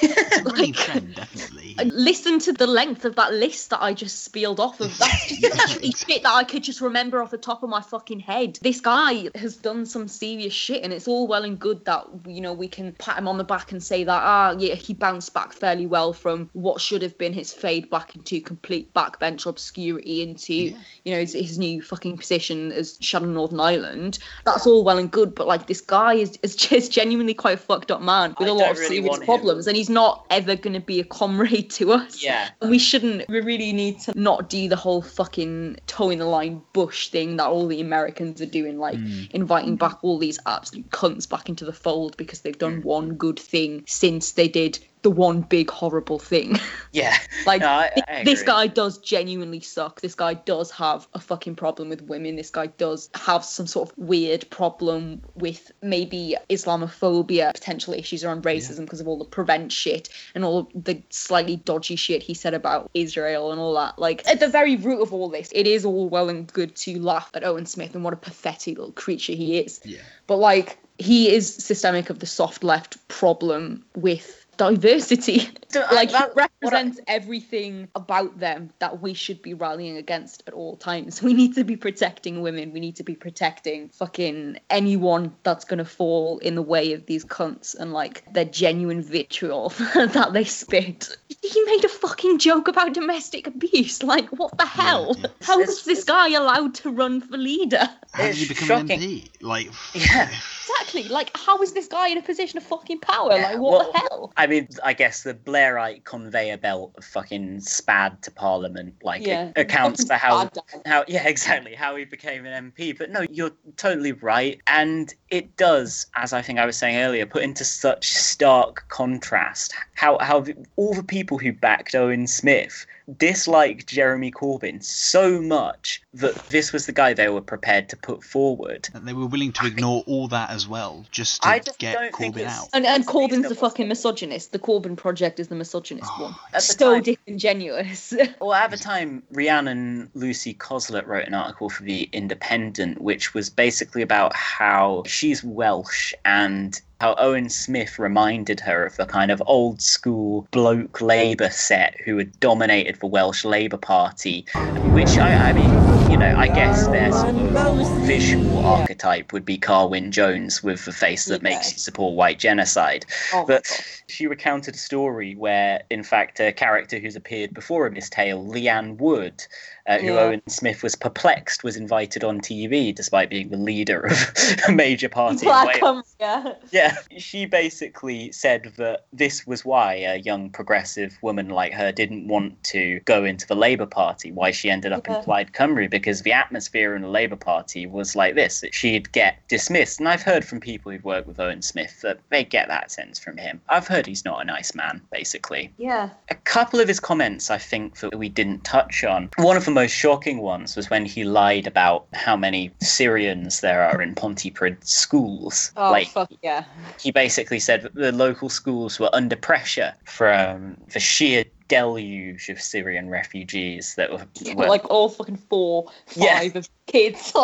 Running trend, definitely. Listen to the length of that list that I just spieled off of. That's just literally shit that I could just remember off the top of my fucking head. This guy has done some serious shit, and it's all well and good that you know we can pat him on the back and say that ah yeah he bounced back fairly well from what should have been his fade back into complete backbench obscurity into you know his, his new fucking position as Shadow Northern Ireland. That's all well and good, but like this guy is is just genuinely quite a fucked up man with I a lot of really serious want him. problems, and he's not ever going to be a comrade to us. Yeah. And we shouldn't, we really need to not do the whole fucking toeing the line bush thing that all the Americans are doing, like Mm. inviting back all these absolute cunts back into the fold because they've done one good thing since they did the one big horrible thing. Yeah, like No, I- I this guy does genuinely suck. This guy does have a fucking problem with women. This guy does have some sort of weird problem with maybe Islamophobia, potential issues around racism because of all the prevent shit and all the slightly dodgy shit he said about Israel and all that. Like at the very root of all this, it is all well and good to laugh at Owen Smith and what a pathetic little creature he is. Yeah. But like he is systemic of the soft left problem with diversity. like he represents everything about them that we should be rallying against at all times. We need to be protecting women. We need to be protecting fucking anyone that's gonna fall in the way of these cunts and like their genuine vitriol that they spit. He made a fucking joke about domestic abuse. Like what the hell? How is this guy allowed to run for leader? How did he become an MP? Like, yeah. Exactly. Like, how is this guy in a position of fucking power? Like, what well, the hell? I mean, I guess the Blairite conveyor belt of fucking spad to Parliament, like, Yeah. accounts for how, how, yeah, exactly, how he became an MP. But no, you're totally right, and it does, as I think I was saying earlier, put into such stark contrast how how the, all the people who backed Owen Smith disliked Jeremy Corbyn so much that this was the guy they were prepared to put forward. And they were willing to ignore all that as well, just to I just get don't think Corbyn it's- out. And, and Corbyn's the fucking misogynist. The Corbyn project is the misogynist oh, one. At the so time- disingenuous. Well, at the time, Rhiannon Lucy Cosslett wrote an article for The Independent, which was basically about how she's Welsh and how Owen Smith reminded her of the kind of old school bloke Labour set who had dominated the Welsh Labour Party, which I, I mean, you know, I guess their sort of visual archetype would be Carwyn Jones with the face that makes you support white genocide. Oh, but she recounted a story where, in fact, a character who's appeared before in this tale, Leanne Wood, uh, who Yeah. Owen Smith was perplexed, was invited on TV despite being the leader of a major party in Black comes, yeah. Yeah, she basically said that this was why a young progressive woman like her didn't want to go into the Labour Party, why she ended up Yeah. in Plaid Cymru, because the atmosphere in the Labour Party was like this, that she'd get dismissed. And I've heard from people who've worked with Owen Smith that they get that sense from him. I've heard he's not a nice man, basically. Yeah. A couple of his comments, I think, that we didn't touch on. One of the most shocking ones was when he lied about how many Syrians there are in Pontypridd schools. Oh, like, fuck yeah. he basically said that the local schools were under pressure from the sheer deluge of Syrian refugees that were, were Like all fucking four, Yeah. five of kids.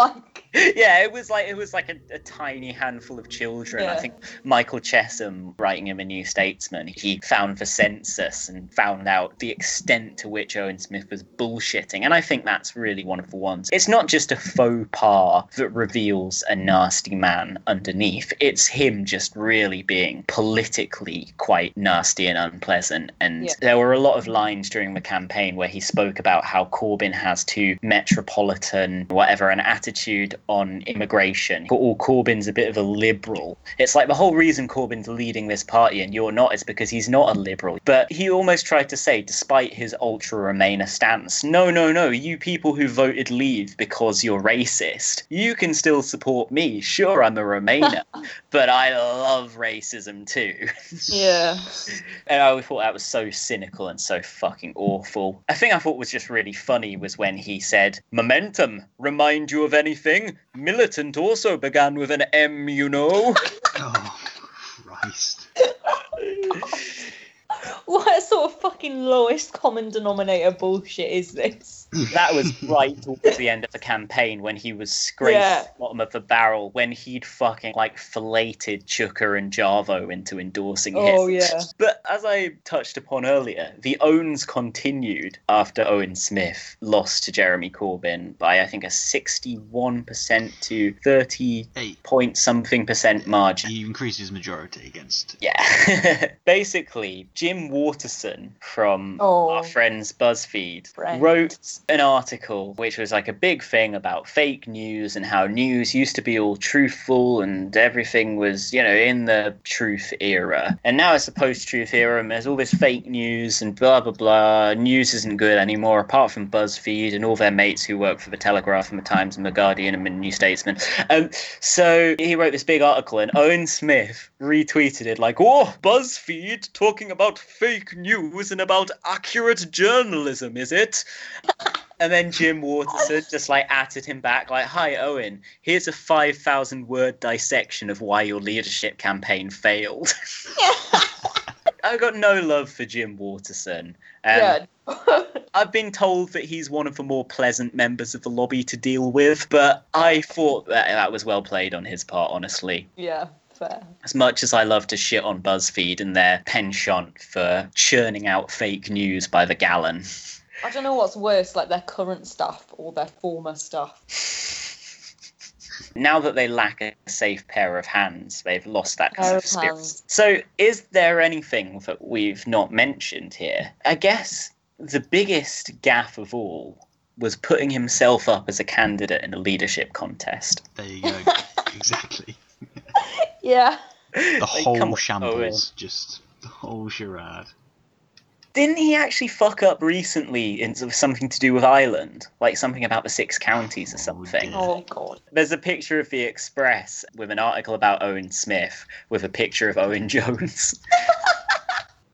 Like, yeah, it was like it was like a, a tiny handful of children. I think Michael Chessum, writing in the New Statesman, he found the census and found out the extent to which Owen Smith was bullshitting. And I think that's really one of the ones. It's not just a faux pas that reveals a nasty man underneath. It's him just really being politically quite nasty and unpleasant. And Yeah. there were a lot of lines during the campaign where he spoke about how Corbyn has too metropolitan, whatever, an attitude on immigration. Or Corbyn's a bit of a liberal. It's like the whole reason Corbyn's leading this party and you're not is because he's not a liberal. But he almost tried to say, despite his ultra Remainer stance, no, no, no, you people who voted Leave because you're racist, you can still support me. Sure, I'm a Remainer, but I love racism too. yeah. And I thought that was so cynical and so fucking awful. A thing I thought was just really funny was when he said, Momentum, remind you of anything? Militant also began with an M, you know. Oh, Christ. what sort of fucking lowest common denominator bullshit is this? That was right towards the end of the campaign when he was scraping Yeah. the bottom of the barrel when he'd fucking like filleted Chuka and Javo into endorsing oh, him. Oh, yeah. But as I touched upon earlier, the owns continued after Owen Smith lost to Jeremy Corbyn by I think a 61% to 30 point something percent margin. He increased his majority against. Yeah. Basically, Jim Waterson from Oh. our friends BuzzFeed Friend. wrote an article which was like a big thing about fake news and how news used to be all truthful and everything was, you know, in the truth era. And now it's the post truth era and there's all this fake news and blah blah blah. News isn't good anymore apart from BuzzFeed and all their mates who work for the Telegraph and the Times and the Guardian and the New Statesman. Um, so he wrote this big article and Owen Smith retweeted it like, "Oh, BuzzFeed talking about fake news and about accurate journalism, is it?" And then Jim Waterson just like atted him back, like, "Hi Owen, here's a five thousand word dissection of why your leadership campaign failed." I've got no love for Jim Waterson. Um, Yeah. I've been told that he's one of the more pleasant members of the lobby to deal with, but I thought that that was well played on his part, honestly. Yeah, fair. As much as I love to shit on BuzzFeed and their penchant for churning out fake news by the gallon. I don't know what's worse, like their current stuff or their former stuff. Now that they lack a safe pair of hands, they've lost that kind Pair of of spirit. hands. So, is there anything that we've not mentioned here? I guess the biggest gaffe of all was putting himself up as a candidate in a leadership contest. There you go. exactly. Yeah. The Like, whole shambles. Just the whole charade. Didn't he actually fuck up recently in something to do with Ireland? Like something about the six counties or oh, something? Oh god. There's a picture of the Express with an article about Owen Smith with a picture of Owen Jones.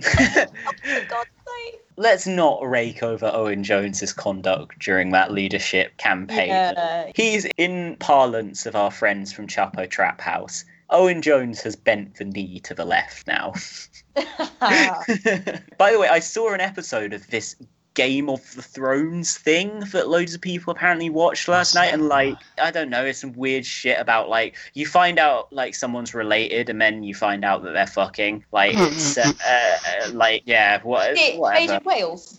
Let's not rake over Owen Jones's conduct during that leadership campaign. Yeah. He's in parlance of our friends from Chapo Trap House. Owen Jones has bent the knee to the left now. By the way, I saw an episode of this Game of the Thrones thing that loads of people apparently watched last night, and like, I don't know, it's some weird shit about like you find out like someone's related, and then you find out that they're fucking. Like, it's uh, uh, like yeah, what, whatever. Wales.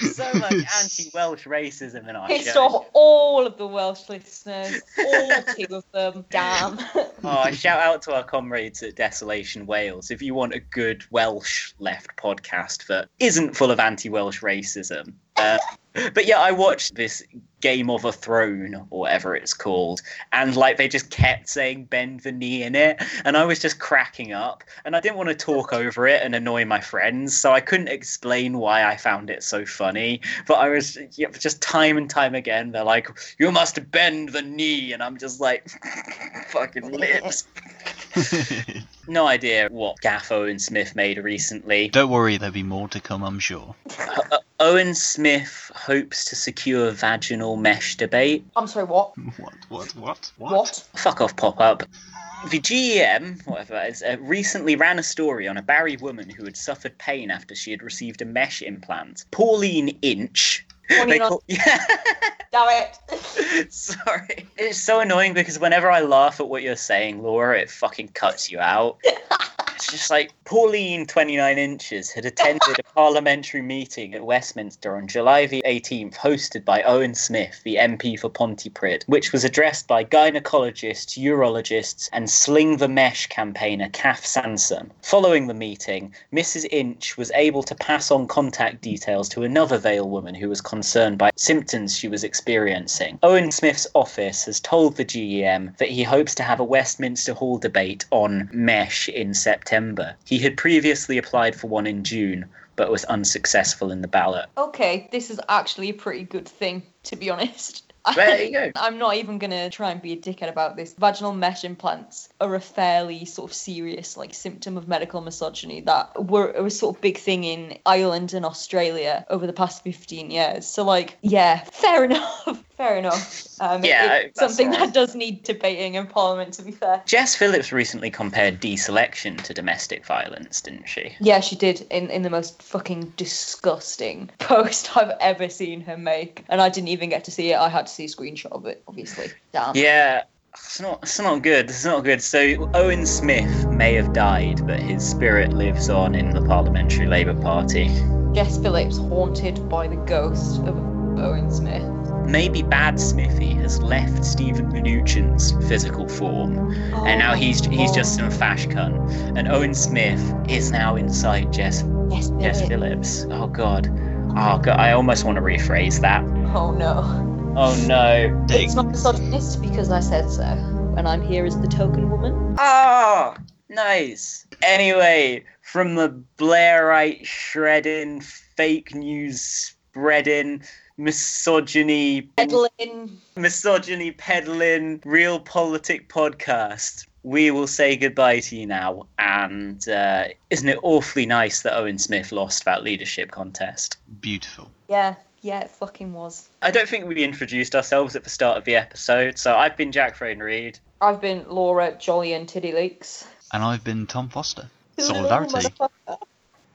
So much anti-Welsh racism in our Pissed show. off all of the Welsh listeners, all two of them. Damn. Oh, shout out to our comrades at Desolation Wales. If you want a good Welsh left podcast that isn't full of anti-Welsh racism, Uh, but yeah, I watched this Game of a Throne or whatever it's called, and like they just kept saying bend the knee in it, and I was just cracking up, and I didn't want to talk over it and annoy my friends, so I couldn't explain why I found it so funny. But I was yeah, just time and time again, they're like, "You must bend the knee," and I'm just like, fucking lips. no idea what gaff Owen Smith made recently. Don't worry, there'll be more to come, I'm sure. Uh, Owen Smith hopes to secure vaginal mesh debate. I'm sorry, what? What? What? What? What? Fuck off, pop up. The GEM, whatever that is, uh, recently ran a story on a Barry woman who had suffered pain after she had received a mesh implant. Pauline Inch. They call- Damn it. Sorry. It's so annoying because whenever I laugh at what you're saying, Laura, it fucking cuts you out. it's just like Pauline, 29 inches, had attended a parliamentary meeting at Westminster on July the 18th, hosted by Owen Smith, the MP for Pontypridd, which was addressed by gynecologists, urologists, and Sling the Mesh campaigner Kath Sansom. Following the meeting, Mrs. Inch was able to pass on contact details to another Vale woman who was concerned by symptoms she was experiencing. Owen Smith's office has told the GEM that he hopes to have a Westminster Hall debate on mesh in September. He had previously applied for one in June, but was unsuccessful in the ballot. Okay, this is actually a pretty good thing, to be honest. There you go. I'm not even gonna try and be a dickhead about this. Vaginal mesh implants are a fairly sort of serious like symptom of medical misogyny that were it was sort of big thing in Ireland and Australia over the past 15 years. So like, yeah, fair enough. Fair enough. Um, Yeah, that's something all that does need debating in Parliament. To be fair. Jess Phillips recently compared deselection to domestic violence, didn't she? Yeah, she did in, in the most fucking disgusting post I've ever seen her make. And I didn't even get to see it. I had to see a screenshot of it, obviously. Damn. Yeah, it's not. It's not good. It's not good. So Owen Smith may have died, but his spirit lives on in the Parliamentary Labour Party. Jess Phillips haunted by the ghost of Owen Smith. Maybe Bad Smithy has left Steven Mnuchin's physical form, and now he's he's just some fash cunt. And Owen Smith is now inside Jess Yes, Jess Phillips. Oh God. Oh God. I almost want to rephrase that. Oh no. Oh no. It's not misogynist because I said so. And I'm here as the token woman. Ah, nice. Anyway, from the Blairite shredding, fake news spreading, misogyny Peddling. misogyny peddling, real politic podcast. We will say goodbye to you now. And uh, isn't it awfully nice that Owen Smith lost that leadership contest? Beautiful. Yeah, yeah, it fucking was. I don't think we introduced ourselves at the start of the episode. So I've been Jack Frayne Reed. I've been Laura Jolly and Tiddy Leaks. And I've been Tom Foster. Solidarity.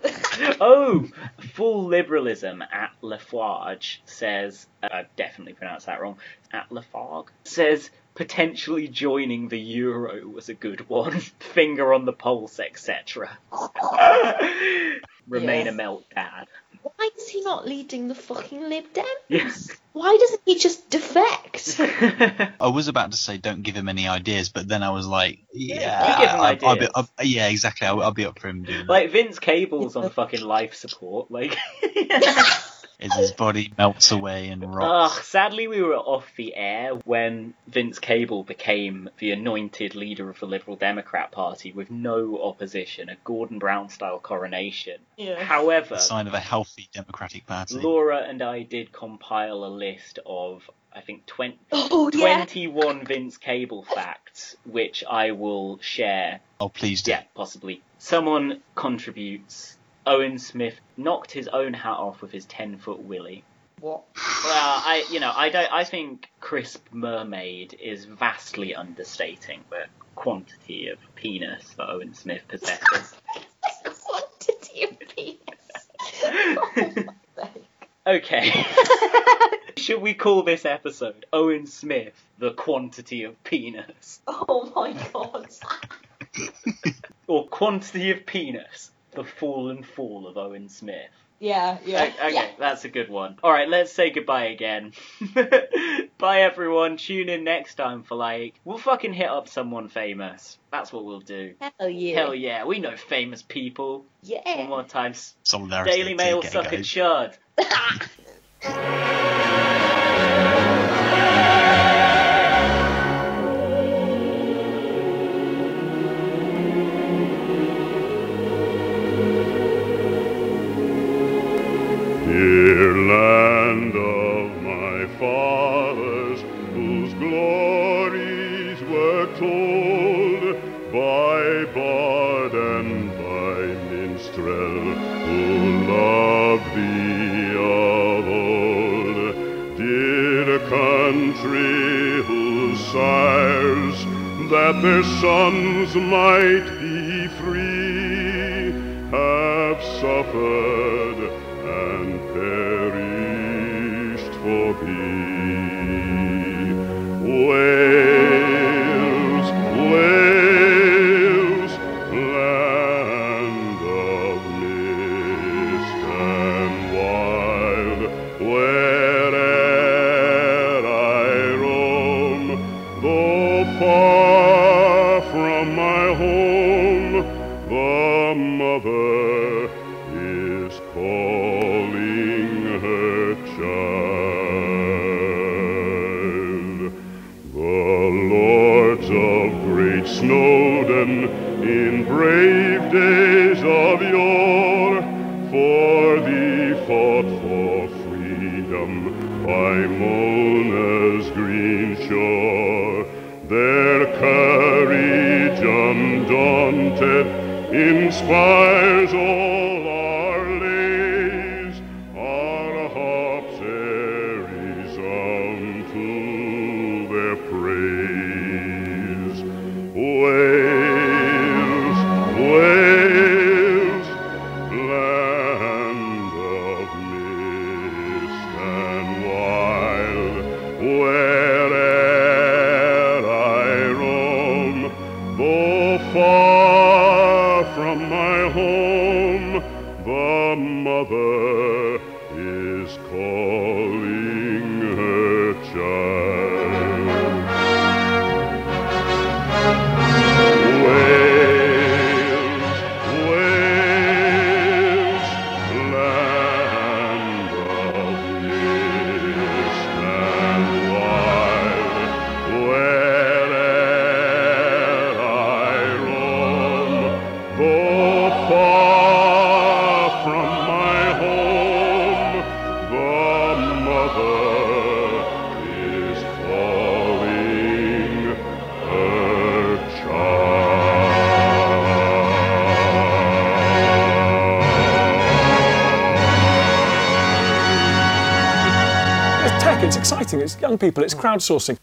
oh, full liberalism at Lafarge says, uh, I've definitely pronounced that wrong, at Lafarge says potentially joining the euro was a good one. Finger on the pulse, etc. Remain Yeah. a melt dad. Why is he not leading the fucking Lib Dem? Yes. Why doesn't he just defect? I was about to say don't give him any ideas, but then I was like, yeah, you give him I- I'll be. I'll- yeah, exactly. I'll, I'll be up for him doing that. Like Vince Cable's on fucking life support. Like, As his body melts away and rots. Ugh, sadly, we were off the air when Vince Cable became the anointed leader of the Liberal Democrat Party with no opposition, a Gordon Brown style coronation. Yeah. However, a sign of a healthy Democratic Party. Laura and I did compile a list of, I think, 20, Oh, yeah. 21 Vince Cable facts, which I will share. Oh, please do. Yeah, possibly. Someone contributes. Owen Smith knocked his own hat off with his 10 foot willy. What? Well, I you know I don't I think crisp mermaid is vastly understating the quantity of penis that Owen Smith possesses. Quantity of penis. okay. Should we call this episode Owen Smith the quantity of penis Oh my god. or quantity of penis the fall and fall of Owen Smith. Yeah, yeah. Okay, yeah. that's a good one. All right, let's say goodbye again. Bye, everyone. Tune in next time for like we'll fucking hit up someone famous. That's what we'll do. Hell yeah. Hell yeah. We know famous people. Yeah. One more time. Solidarity. Daily Mail, sucker guys. country whose sires that their sons might be free have suffered. inspired people. It's hmm. crowdsourcing.